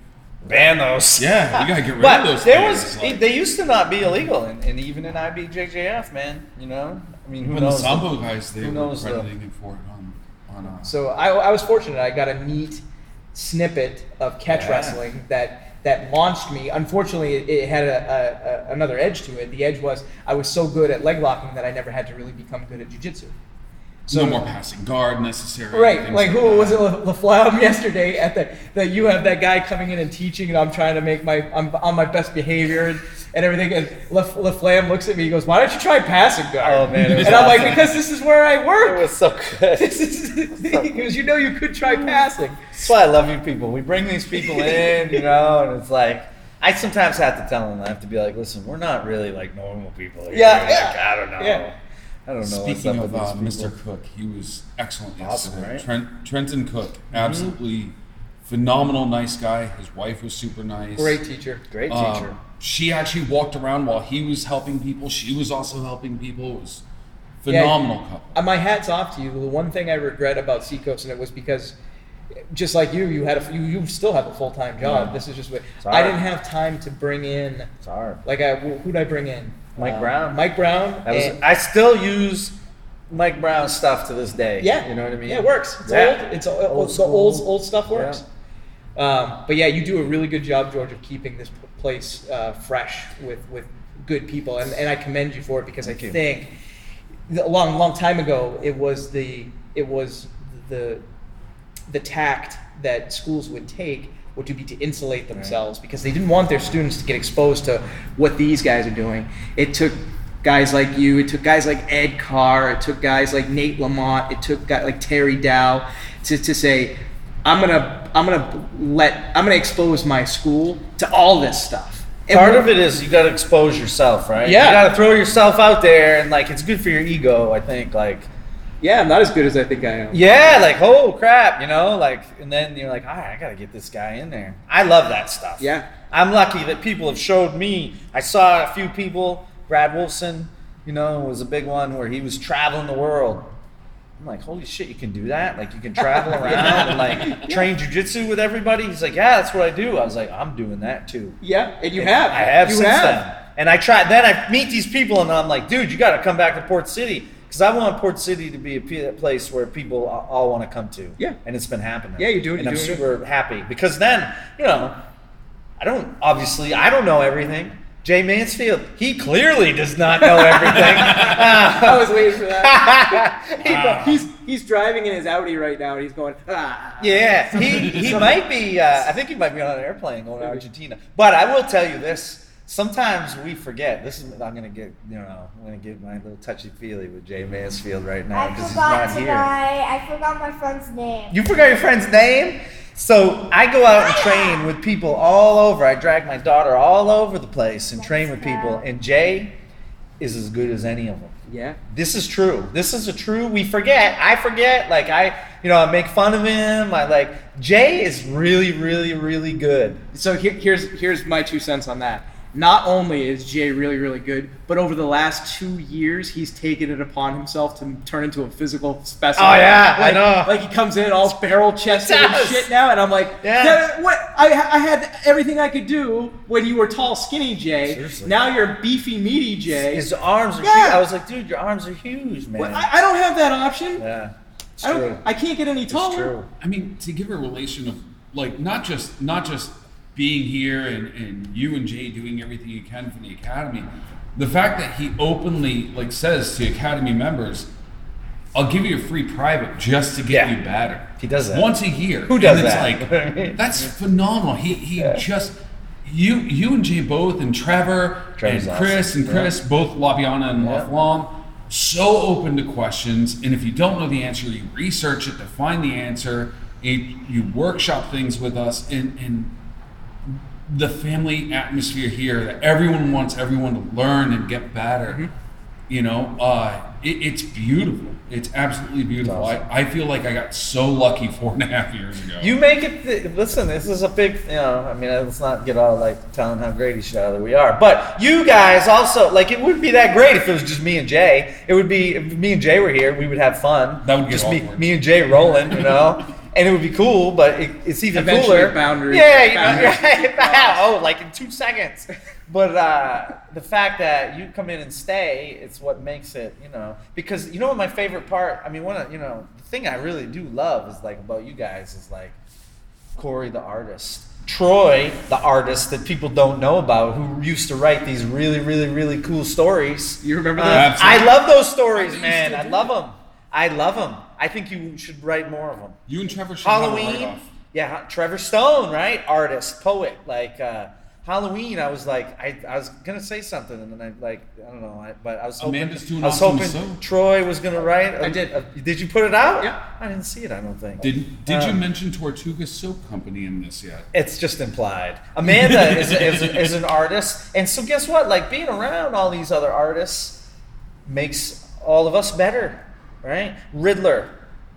ban those. yeah, we gotta get rid But of those." there things." was, Like, they used to not be illegal, and, and even in IBJJF, man. You know, I mean, who when the knows? sambo guys, they who were knows the- for it on on. Uh, So I, I was fortunate. I got a neat snippet of catch Yeah. wrestling that that launched me. Unfortunately, it, it had a, a, a, another edge to it. The edge was I was so good at leg locking that I never had to really become good at jujitsu. no more passing guard necessary. Right, things like who that. was it, La- LaFlamme yesterday at the that you have that guy coming in and teaching, and I'm trying to make my I'm on my best behavior and, and everything. And LaFlamme looks at me, he goes, "Why don't you try passing guard?" Oh, man, it was and I'm like, "Because this is where I work. It was so good. This is because you know you could try passing. That's why I love you people. We bring these people in, you know, and it's like I sometimes have to tell them. I have to be like, listen, we're not really like normal people. Here. Yeah, Like, yeah. I don't know. Yeah. I don't know. Speaking up of uh. Mr. Cook, he was excellent Awesome, yesterday. right? Mm-hmm. Trent, Trenton Cook, absolutely phenomenal, nice guy. His wife was super nice. Great teacher. Great Um, teacher. she actually walked around while he was helping people. She was also helping people. It was phenomenal couple. Uh, my hat's off to you. The one thing I regret about Seacoast, and it was because, just like you, you had a, you, you still have a full time job. Yeah. This is just what Sorry. I didn't have time to bring in. Sorry. Like I, who'd I bring in? Mike Uh, Brown. Mike Brown. Was, and- I still use Mike Brown stuff to this day. yeah, you know what I mean. Yeah, it works. It's Yeah. old. It's old, Old the old old stuff works. Um, but yeah, you do a really good job, George, of keeping this place uh, fresh with with good people, and, and I commend you for it because Thank I you. think a long long time ago it was the it was the the tact that schools would take would to be to insulate themselves because they didn't want their students to get exposed to what these guys are doing. It took guys like you, it took guys like Ed Carr, it took guys like Nate Lamont, it took guys like Terry Dow to, to say, I'm gonna I'm gonna let I'm gonna expose my school to all this stuff. And Part of it is you got to expose yourself, right? Yeah. You got to throw yourself out there, and like it's good for your ego. I think, like, Yeah, I'm not as good as I think I am. yeah, like, oh crap, you know, like, and then you're like, all right, I got to get this guy in there. I love that stuff. Yeah. I'm lucky that people have showed me. I saw a few people. Brad Wolfson, you know, was a big one where he was traveling the world. I'm like, holy shit, you can do that? Like, you can travel around and like train jujitsu with everybody? He's like, yeah, that's what I do. I was like, I'm doing that too. Yeah, and you have. I have You since have. then. And I try. Then I meet these people, and I'm like, dude, you got to come back to Port City because I want Port City to be a place where people all want to come to. Yeah. and it's been happening. Yeah, you're doing- it. And you're I'm doing it. super happy because then you know, I don't obviously I don't know everything. Jay Mansfield, he clearly does not know everything. I was waiting for that. He- he's he's driving in his Audi right now, and he's going. Ah. Yeah, he, he might be. Uh, I think he might be on an airplane going to Argentina. But I will tell you this: sometimes we forget. This is I'm gonna get you know I'm gonna get my little touchy feely with Jay Mansfield right now because he's not tonight. here. I forgot my friend's name. You forgot your friend's name. So I go out and train with people all over. I drag my daughter all over the place and train with people. And Jay is as good as any of them. Yeah. This is true. This is a true. We forget. I forget. Like I, you know, I make fun of him. I like Jay is really, really, really good. So here, here's here's my two cents on that. Not only is Jay really really good, but over the last two years, he's taken it upon himself to turn into a physical specimen. Oh, yeah, I like, know. Like he comes in all barrel chested and shit now, and I'm like, Yeah. What? I I had everything I could do when you were tall, skinny Jay. Seriously. Now you're beefy, meaty Jay. His arms are Yeah. huge. I was like, dude, your arms are huge, man. What? I, I don't have that option. yeah, it's I true. I can't get any It's taller. true. I mean, to give a relation of like not just not just being here and, and you and Jay doing everything you can for the academy, the fact that he openly like says to academy members, "I'll give you a free private just to get Yeah. you better." He does that. once a year. Who does and it's that? Like that's phenomenal. He he just. You, you and Jay both, and Trevor Trevor's and Chris awesome. and Chris, both Lapiana and Yeah. Laflamme, so open to questions. And if you don't know the answer, you research it to find the answer. You, you workshop things with us, and, and the family atmosphere here that everyone wants everyone to learn and get better. You know, uh, it, it's beautiful. It's absolutely beautiful. awesome. I, I feel like I got so lucky four and a half years ago. You make it. Th- listen, this is a big. You know, I mean, let's not get all like telling how great each other we are. But you guys also like it wouldn't be that great if it was just me and Jay. It would be if me and Jay were here. We would have fun. That would get just me, me and Jay rolling. You know. And it would be cool, but it, it's even Eventually cooler. boundaries- yeah, you know, right. oh, like in two seconds. But uh, the fact that you come in and stay, it's what makes it, you know. Because you know what my favorite part? I mean, one of you know the thing I really do love is like about you guys is like Corey the artist, Troy the artist that people don't know about, who used to write these really, really, really cool stories. You remember Uh, that? I love those stories, I think you man. I love them. I love them. I think you should write more of them. You and Trevor should a Halloween. Yeah, Trevor Stone, right? Artist, poet. Like uh, Halloween, I was like, I, I was gonna say something, and then I like, I don't know, I, but I was hoping, Amanda's doing I was awesome hoping so. Troy was gonna write. I did. did you put it out? Yeah. I didn't see it. I don't think. Did Did you Um, mention Tortuga Soap Company in this yet? It's just implied. Amanda is, is, is an artist, and so guess what? Like being around all these other artists makes all of us better, right? Riddler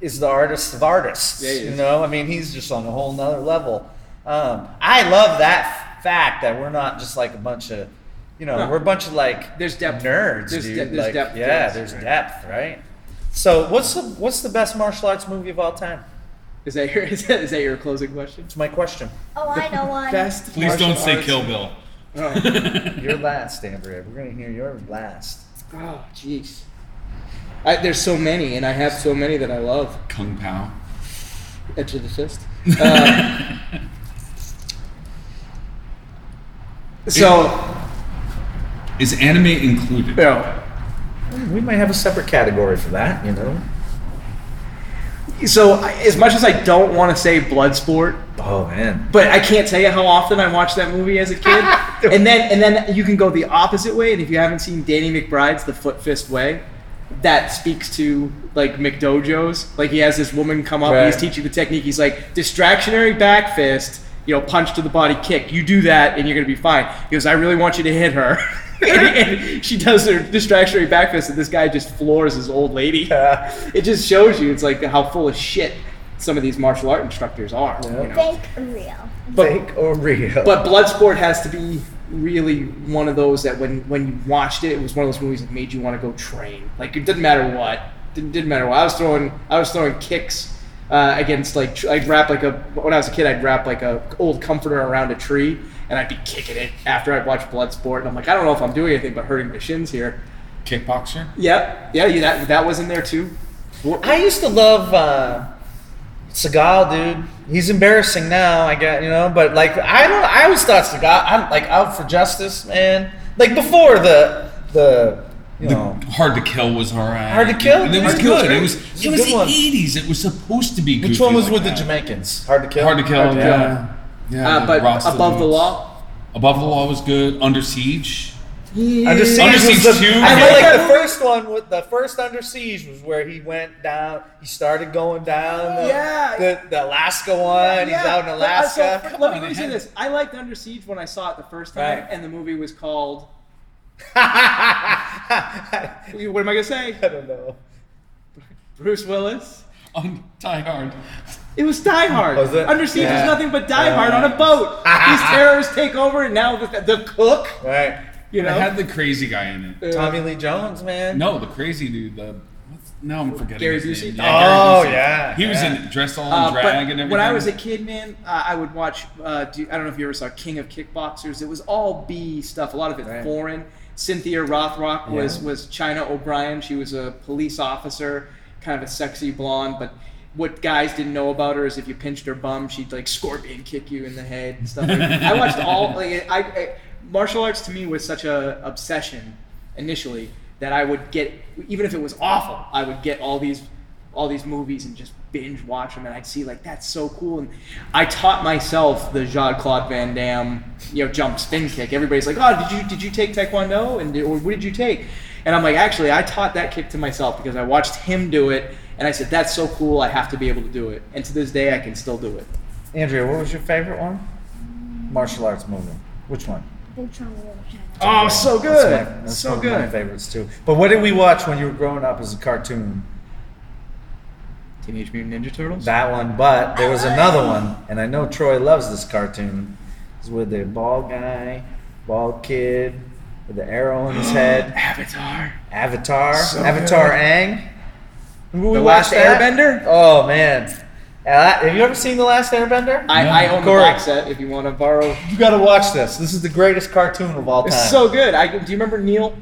is the artist of artists. Yeah, you know, I mean, he's just on a whole nother level. Um, I love that f- fact that we're not just like a bunch of, you know, No. we're a bunch of like There's depth. nerds, There's dude. de- there's like, depth, yeah, yes. there's depth, right? So, what's the what's the best martial arts movie of all time? Is that your is that, is that your closing question? It's my question. Oh, I know one. Best. Please don't say arts- Kill Bill. Oh, You're last, Andrea. We're gonna hear your last. oh, jeez. I, there's so many, and I have so many that I love. Kung Pow. Edge of the fist. Uh, so, Is anime included? you know, We might have a separate category for that, you know. so I- as much as I don't want to say Bloodsport, Oh man. but I can't tell you how often I watched that movie as a kid. and then and then you can go the opposite way. And if you haven't seen Danny McBride's The Foot Fist Way, that speaks to like McDojos. Like he has this woman come up and he's teaching the technique. He's like distractionary back fist, you know, punch to the body kick. You do that and you're gonna be fine. He goes, I really want you to hit her. and, and she does her distractionary back fist, and this guy just floors his old lady. It just shows you it's like how full of shit some of these martial art instructors are. You know? Fake or real? But- Fake or real? But Bloodsport has to be really one of those that when when you watched it, it was one of those movies that made you want to go train. Like it didn't matter what, didn't, didn't matter what. I was throwing I was throwing kicks uh, against like tr- I'd wrap like a when I was a kid I'd wrap like a old comforter around a tree and I'd be kicking it after I'd watched Bloodsport and I'm like I don't know if I'm doing anything but hurting my shins here. Kickboxer. Yep, yeah, yeah, that that was in there too. I used to love uh, Seagal, dude. He's embarrassing now, I get you know, but like I don't. I always thought Seagal. I'm like out for justice, man. Like before the the you know. Hard to Kill was alright. Hard to Kill? It was Hard to Kill was good. It was. It was the '80s. It was supposed to be. Which one was like with that. the Jamaicans? Hard to kill. Hard to Kill. Yeah. Yeah. Uh, but Rasta above the Boots. law. Above the Law was good. Under Siege. Under Siege, Under was Siege the, two, I yeah. feel like the first one with the first Under Siege was where he went down. He started going down the Yeah. the, the Alaska one. He's out in but, uh, so, Alaska. let me, let They me say this. I liked Under Siege when I saw it the first time, Right. and the movie was called. What am I gonna say? I don't know. Bruce Willis. On Die Hard. It was Die Hard. Was it? Under Siege Yeah. is nothing but Die Hard on a boat. These terrorists take over, and now the, the cook. Right. You It know. had the crazy guy in it. Tommy Lee Jones, man. No, the crazy dude. The what's, now I'm forgetting. Gary his Busey? name. Yeah, Oh, Gary Busey. yeah, He was yeah. in dressed all in Uh, drag and everything. when I was a kid, man, uh, I would watch. Uh, do, I don't know if you ever saw King of Kickboxers. It was all B stuff. A lot of it Right. foreign. Cynthia Rothrock was Yeah. was China O'Brien. She was a police officer, kind of a sexy blonde. But what guys didn't know about her is if you pinched her bum, she'd like scorpion kick you in the head and stuff. Like I watched all. Like, I, I martial arts to me was such a obsession initially that I would get even if it was awful, I would get all these all these movies and just binge watch them and I'd see like that's so cool and I taught myself the Jean Claude Van Damme you know jump spin kick. Everybody's like, oh, did you did you take Taekwondo and or what did you take? And I'm like, actually, I taught that kick to myself because I watched him do it and I said that's so cool. I have to be able to do it. And to this day, I can still do it. Andrea, what was your favorite one? Martial arts movie. Which one? Big Trouble in Little China. Oh, so That's good, my- that's so one of my good. favorites too. But what did we watch when you were growing up as a cartoon? Teenage Mutant Ninja Turtles. That one, but there was another one, and I know Troy loves this cartoon. It's with the bald guy, bald kid, with the arrow in his head. Avatar. Avatar, So Avatar good. Aang. Remember we The watched Last that? Airbender? Oh man, Uh, have you ever seen the Last Airbender? I, I own Corey. the box set. If you want to borrow, you got to watch this. This is the greatest cartoon of all time. it's so good. I do you remember Neil?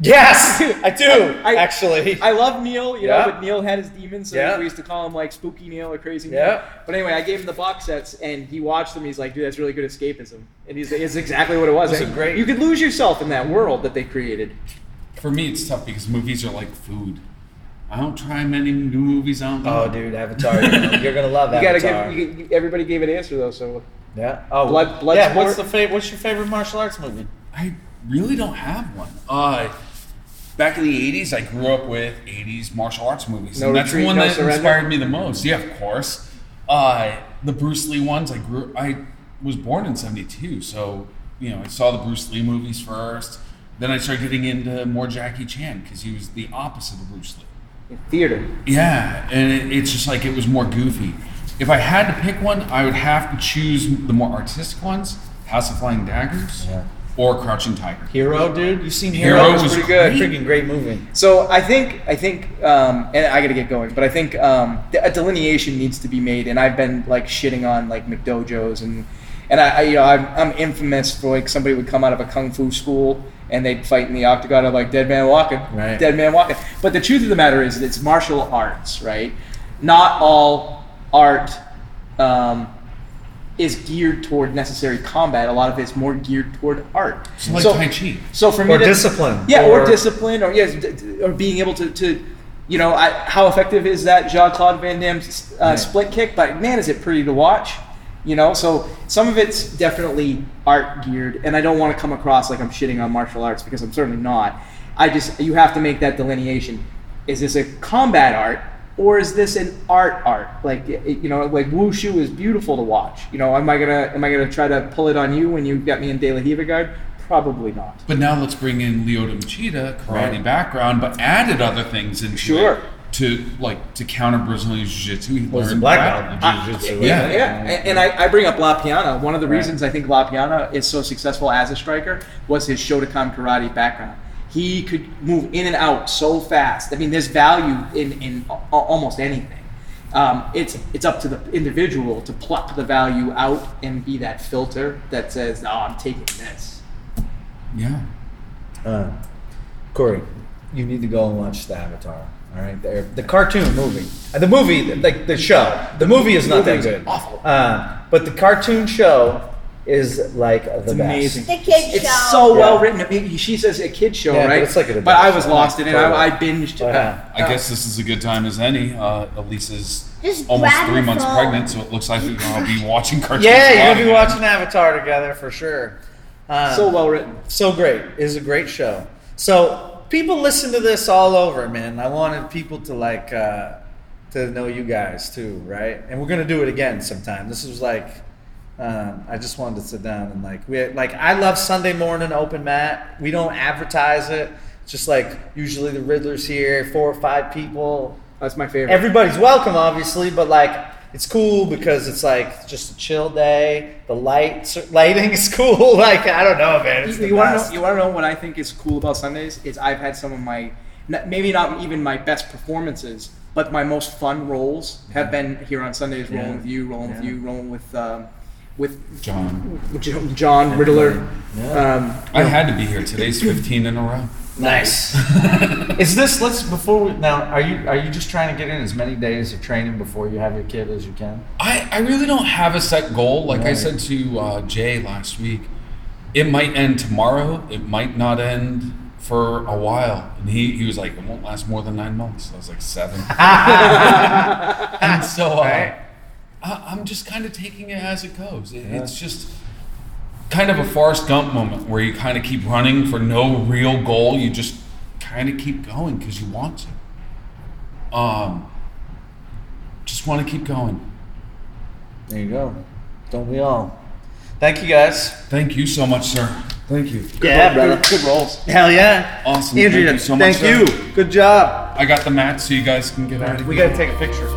yes, I do I- actually. I love Neil, you Yeah. know, but Neil had his demons, so Yeah. we used to call him like Spooky Neil or Crazy Neil. Yeah. But anyway, I gave him the box sets, and he watched them. He's like, "Dude, that's really good escapism," and he's it's exactly what it was. It's a And great- You could lose yourself in that world that they created. For me, it's tough because movies are like food. I don't try many new movies. I don't oh, dude, Avatar. You're gonna, you're gonna love You gotta Avatar. give. You, you- everybody gave an answer though, so yeah. Oh, Blood- Blood Yeah. What's the favorite? What's your favorite martial arts movie? I really don't have one. Uh, back in the '80s, I grew up with '80s martial arts movies, No and that's the one No that Surrender? inspired me the most. Yeah, of course. Uh, the Bruce Lee ones. I grew. I was born in '72, so you know I saw the Bruce Lee movies first. Then I started getting into more Jackie Chan because he was the opposite of Bruce Lee. Theater. Yeah, and it, it's just like it was more goofy. If I had to pick one, I would have to choose the more artistic ones: House of Flying Daggers Yeah. or Crouching Tiger. Hero, dude. You seen Hero Hero? was pretty good. great. Freaking great movie. So I think I think um, and I got to get going, but I think um, a delineation needs to be made, and I've been like shitting on like McDojos and and I, I you know I'm, I'm infamous for like somebody would come out of a kung fu school and they'd fight in the octagon of like dead man walking, Right. dead man walking. But the truth of the matter is, it's martial arts, right? Not all art. Um, is geared toward necessary combat. A lot of it's more geared toward art. So like Tai Chi. So for me Or to, discipline. yeah, or, discipline, or yes, or being able to, to you know, I, how effective is that Jean Claude Van Damme uh, Right. split kick? But man, is it pretty to watch? You know, so some of it's definitely art geared, and I don't want to come across like I'm shitting on martial arts because I'm certainly not. I just you have to make that delineation. Is this a combat art or is this an art art? Like you know, like wushu is beautiful to watch. You know, am I gonna am I gonna try to pull it on you when you got me in De La Riva guard? Probably not. But now let's bring in Lyoto Machida, karate Right. background, but added other things into Sure. it to like to counter Brazilian jiu-jitsu. He Was learned black belt in jiu-jitsu. Yeah. right? Yeah, and, and I, I bring up La Piana. One of the reasons I think La Piana is so successful as a striker was his Shotokan karate background. He could move in and out so fast. I mean, there's value in, in a- almost anything. Um, it's it's up to the individual to pluck the value out and be that filter that says, "No, I'm taking this." Yeah. Uh, Corey, you need to go and watch the Avatar. All right, there, the cartoon movie, Uh, the movie, like the show. The movie is not that good. awful. Uh, but the cartoon show is like the It's best. amazing. The kid It's show. so Yeah. well written. I mean, she says a kid show, Yeah, but right? it's like a but I was show. lost in it. Totally. I, I binged. Yeah. I guess this is a good time as any. Uh, Elisa's Just almost grab three your months phone. pregnant, so it looks like we're gonna be watching cartoons. Yeah, a you're lot gonna be again. watching Avatar together for sure. Um, so well written. so great. It is a great show. So people listen to this all over, man. I wanted people to like uh, to know you guys too, right? And we're gonna do it again sometime. This was like um, I just wanted to sit down and like we like I love Sunday morning open mat. We don't advertise it. It's just like usually the Riddler's here, four or five people. That's my favorite. Everybody's welcome, obviously, but like it's cool because it's like just a chill day. The light lighting is cool. Like I don't know, man. It's you, the want to know? You want to know what I think is cool about Sundays? Is I've had some of my, maybe not even my best performances, but my most fun roles have been here on Sundays. Rolling Yeah. with you, rolling with you, rolling with um, with John, Jo- John Riddler. Yeah. Um, I had to be here. Today's 15 in a row. Nice. Is this let's before we now are you are you just trying to get in as many days of training before you have your kid as you can? I, I really don't have a set goal. Like I said to uh, Jay last week, it might end tomorrow. It might not end for a while. And he, he was like, it won't last more than nine months. I was like, seven. and so uh, Right. I, I'm just kind of taking it as it goes. It, It's just kind of a Forrest Gump moment where you kind of keep running for no real goal. You just kind of keep going because you want to. Um, just want to keep going. There you go. Don't we all? Thank you guys. Thank you so much, sir. Thank you. Yeah, brother. Good rolls. Hell yeah. Awesome. Andrea, Thank you so much, thank sir. you. Good job. I got the mat so you guys can get out of here. We gotta take a picture.